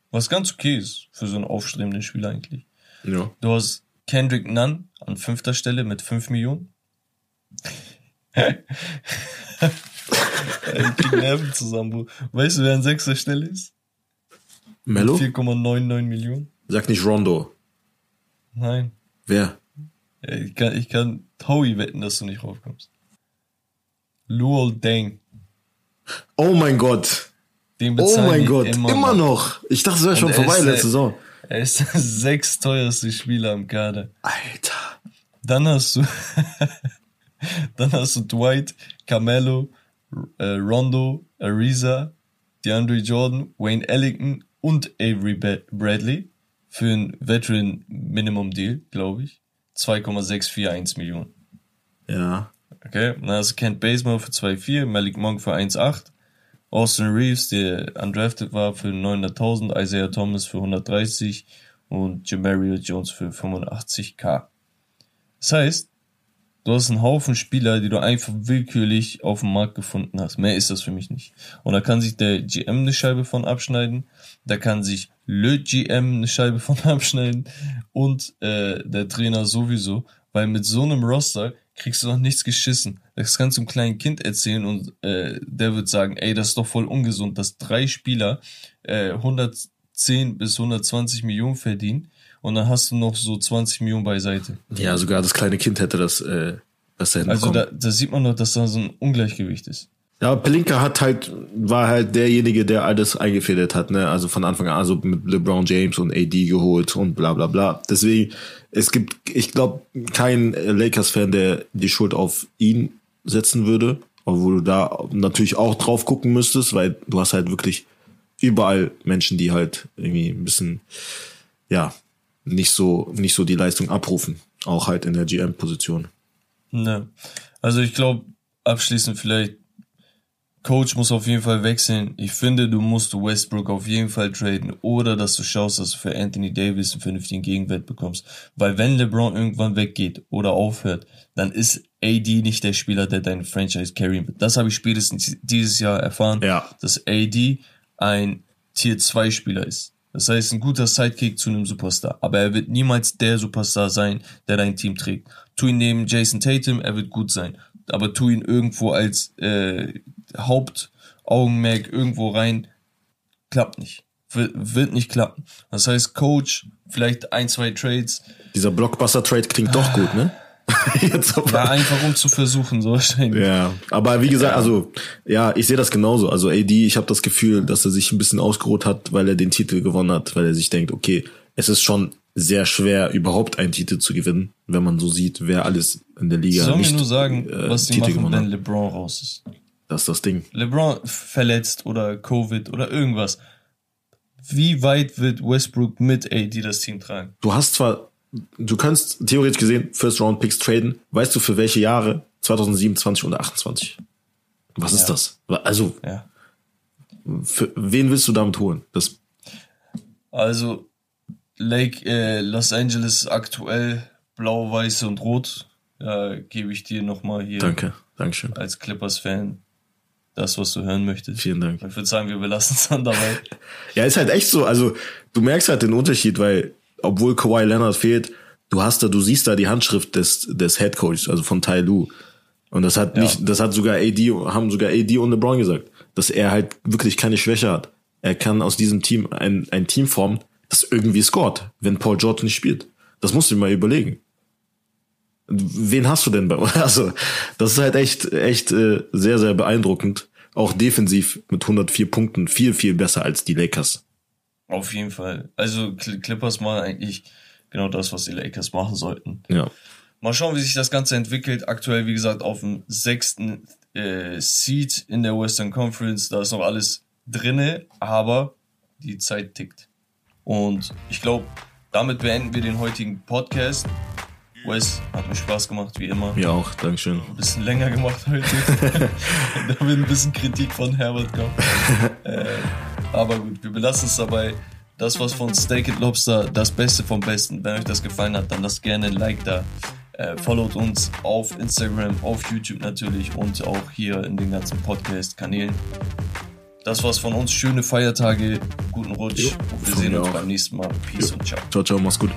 Was ganz okay ist für so einen aufstrebenden Spieler eigentlich. Ja. Du hast Kendrick Nunn an fünfter Stelle mit 5 Millionen. ich krieg Nerven zusammen, Bro. Weißt du, wer an sechster Stelle ist? Mello? 4,99 Millionen. Sag nicht Rondo. Nein. Wer? Ich kann, ich kann Howie wetten, dass du nicht raufkommst. Luol Deng. Oh mein Gott. Den Oh mein Gott. Immer, noch. Ich dachte, es wäre schon vorbei letzte Saison. Er ist der sechs teuerste Spieler im Kader. Alter. Dann hast du, dann hast du Dwight, Carmelo, äh, Rondo, Ariza, DeAndre Jordan, Wayne Ellington und Avery Bradley für ein Veteran Minimum Deal, glaube ich. 2,641 Millionen. Ja. Okay, du Kent Bazemore für 2,4, Malik Monk für 1,8, Austin Reeves, der undrafted war, für 900.000, Isaiah Thomas für 130 und Jamario Jones für 85k. Das heißt, du hast einen Haufen Spieler, die du einfach willkürlich auf dem Markt gefunden hast. Mehr ist das für mich nicht. Und da kann sich der GM eine Scheibe von abschneiden, da kann sich Le GM eine Scheibe von abschneiden und äh, der Trainer sowieso, weil mit so einem Roster kriegst du noch nichts geschissen. Das kannst du einem kleinen Kind erzählen und äh, der wird sagen, ey, das ist doch voll ungesund, dass drei Spieler äh, 110 bis 120 Millionen verdienen und dann hast du noch so 20 Millionen beiseite. Ja, sogar das kleine Kind hätte das äh, besser Also hinbekommen. da, da sieht man doch, dass da so ein Ungleichgewicht ist. Ja, Pelinka hat halt, war halt derjenige, der alles eingefädelt hat, ne? Also von Anfang an, also mit LeBron James und AD geholt und bla bla bla. Deswegen, es gibt, ich glaube, keinen Lakers-Fan, der die Schuld auf ihn setzen würde. Obwohl du da natürlich auch drauf gucken müsstest, weil du hast halt wirklich überall Menschen, die halt irgendwie ein bisschen, ja, nicht so, nicht so die Leistung abrufen. Auch halt in der GM-Position. Ne. Also ich glaube, abschließend vielleicht, Coach muss auf jeden Fall wechseln. Ich finde, du musst Westbrook auf jeden Fall traden oder dass du schaust, dass du für Anthony Davis einen vernünftigen Gegenwert bekommst. Weil wenn LeBron irgendwann weggeht oder aufhört, dann ist AD nicht der Spieler, der deine Franchise carryen wird. Das habe ich spätestens dieses Jahr erfahren, Ja. dass AD ein Tier 2 Spieler ist. Das heißt, ein guter Sidekick zu einem Superstar. Aber er wird niemals der Superstar sein, der dein Team trägt. Tu ihn neben Jason Tatum, er wird gut sein. Aber tu ihn irgendwo als äh, Hauptaugenmerk irgendwo rein, klappt nicht. Wird, wird nicht klappen. Das heißt, Coach, vielleicht ein, zwei Trades. Dieser Blockbuster-Trade klingt doch gut, ne? Jetzt aber. Ja, einfach um zu versuchen, so wahrscheinlich. Ja, aber wie gesagt, also ja, ich sehe das genauso. Also AD, ich habe das Gefühl, dass er sich ein bisschen ausgeruht hat, weil er den Titel gewonnen hat, weil er sich denkt, okay, es ist schon sehr schwer, überhaupt einen Titel zu gewinnen, wenn man so sieht, wer alles in der Liga Sollen wir nicht nur sagen, äh, was die Titel machen, wenn. LeBron raus ist? Das ist das Ding. LeBron verletzt oder Covid oder irgendwas. Wie weit wird Westbrook mit AD das Team tragen? Du hast zwar, du kannst theoretisch gesehen First Round Picks traden. Weißt du für welche Jahre? 2027 oder 28. Was ist das? Also, Ja. für wen willst du damit holen? Das, Also, Lake, äh, Los Angeles ist aktuell blau, weiß und rot. Da gebe ich dir nochmal hier danke, Dankeschön. als Clippers-Fan das, was du hören möchtest. Vielen Dank. Ich würde sagen, wir belassen es dann dabei. Ja, ist halt echt so. Also, du merkst halt den Unterschied, weil, obwohl Kawhi Leonard fehlt, du hast da, du siehst da die Handschrift des, des Head Coaches, also von Tai Lu. Und das hat Ja. nicht, das hat sogar AD, haben sogar AD und LeBron gesagt, dass er halt wirklich keine Schwäche hat. Er kann aus diesem Team ein, ein Team formen, das irgendwie scored, wenn Paul George nicht spielt. Das musst du dir mal überlegen. Wen hast du denn bei uns? Also, das ist halt echt, echt äh, sehr, sehr beeindruckend. Auch defensiv mit 104 Punkten viel, viel besser als die Lakers. Auf jeden Fall. Also, Cl- Clippers machen eigentlich genau das, was die Lakers machen sollten. Ja. Mal schauen, wie sich das Ganze entwickelt. Aktuell, wie gesagt, auf dem sechsten äh, Seed in der Western Conference. Da ist noch alles drinne, aber die Zeit tickt. Und ich glaube, damit beenden wir den heutigen Podcast. Wes, hat mir Spaß gemacht, wie immer. Mir auch, Dankeschön. Ein bisschen länger gemacht heute. da wird ein bisschen Kritik von Herbert kommen. äh, aber gut, wir belassen es dabei. Das war's von Steak and Lobster, das Beste vom Besten. Wenn euch das gefallen hat, dann lasst gerne ein Like da. Äh, followt uns auf Instagram, auf YouTube natürlich und auch hier in den ganzen Podcast-Kanälen. Das war's von uns. Schöne Feiertage, guten Rutsch Jo, und wir sehen uns auch. beim nächsten Mal. Peace Jo. und ciao. Ciao, ciao, mach's gut.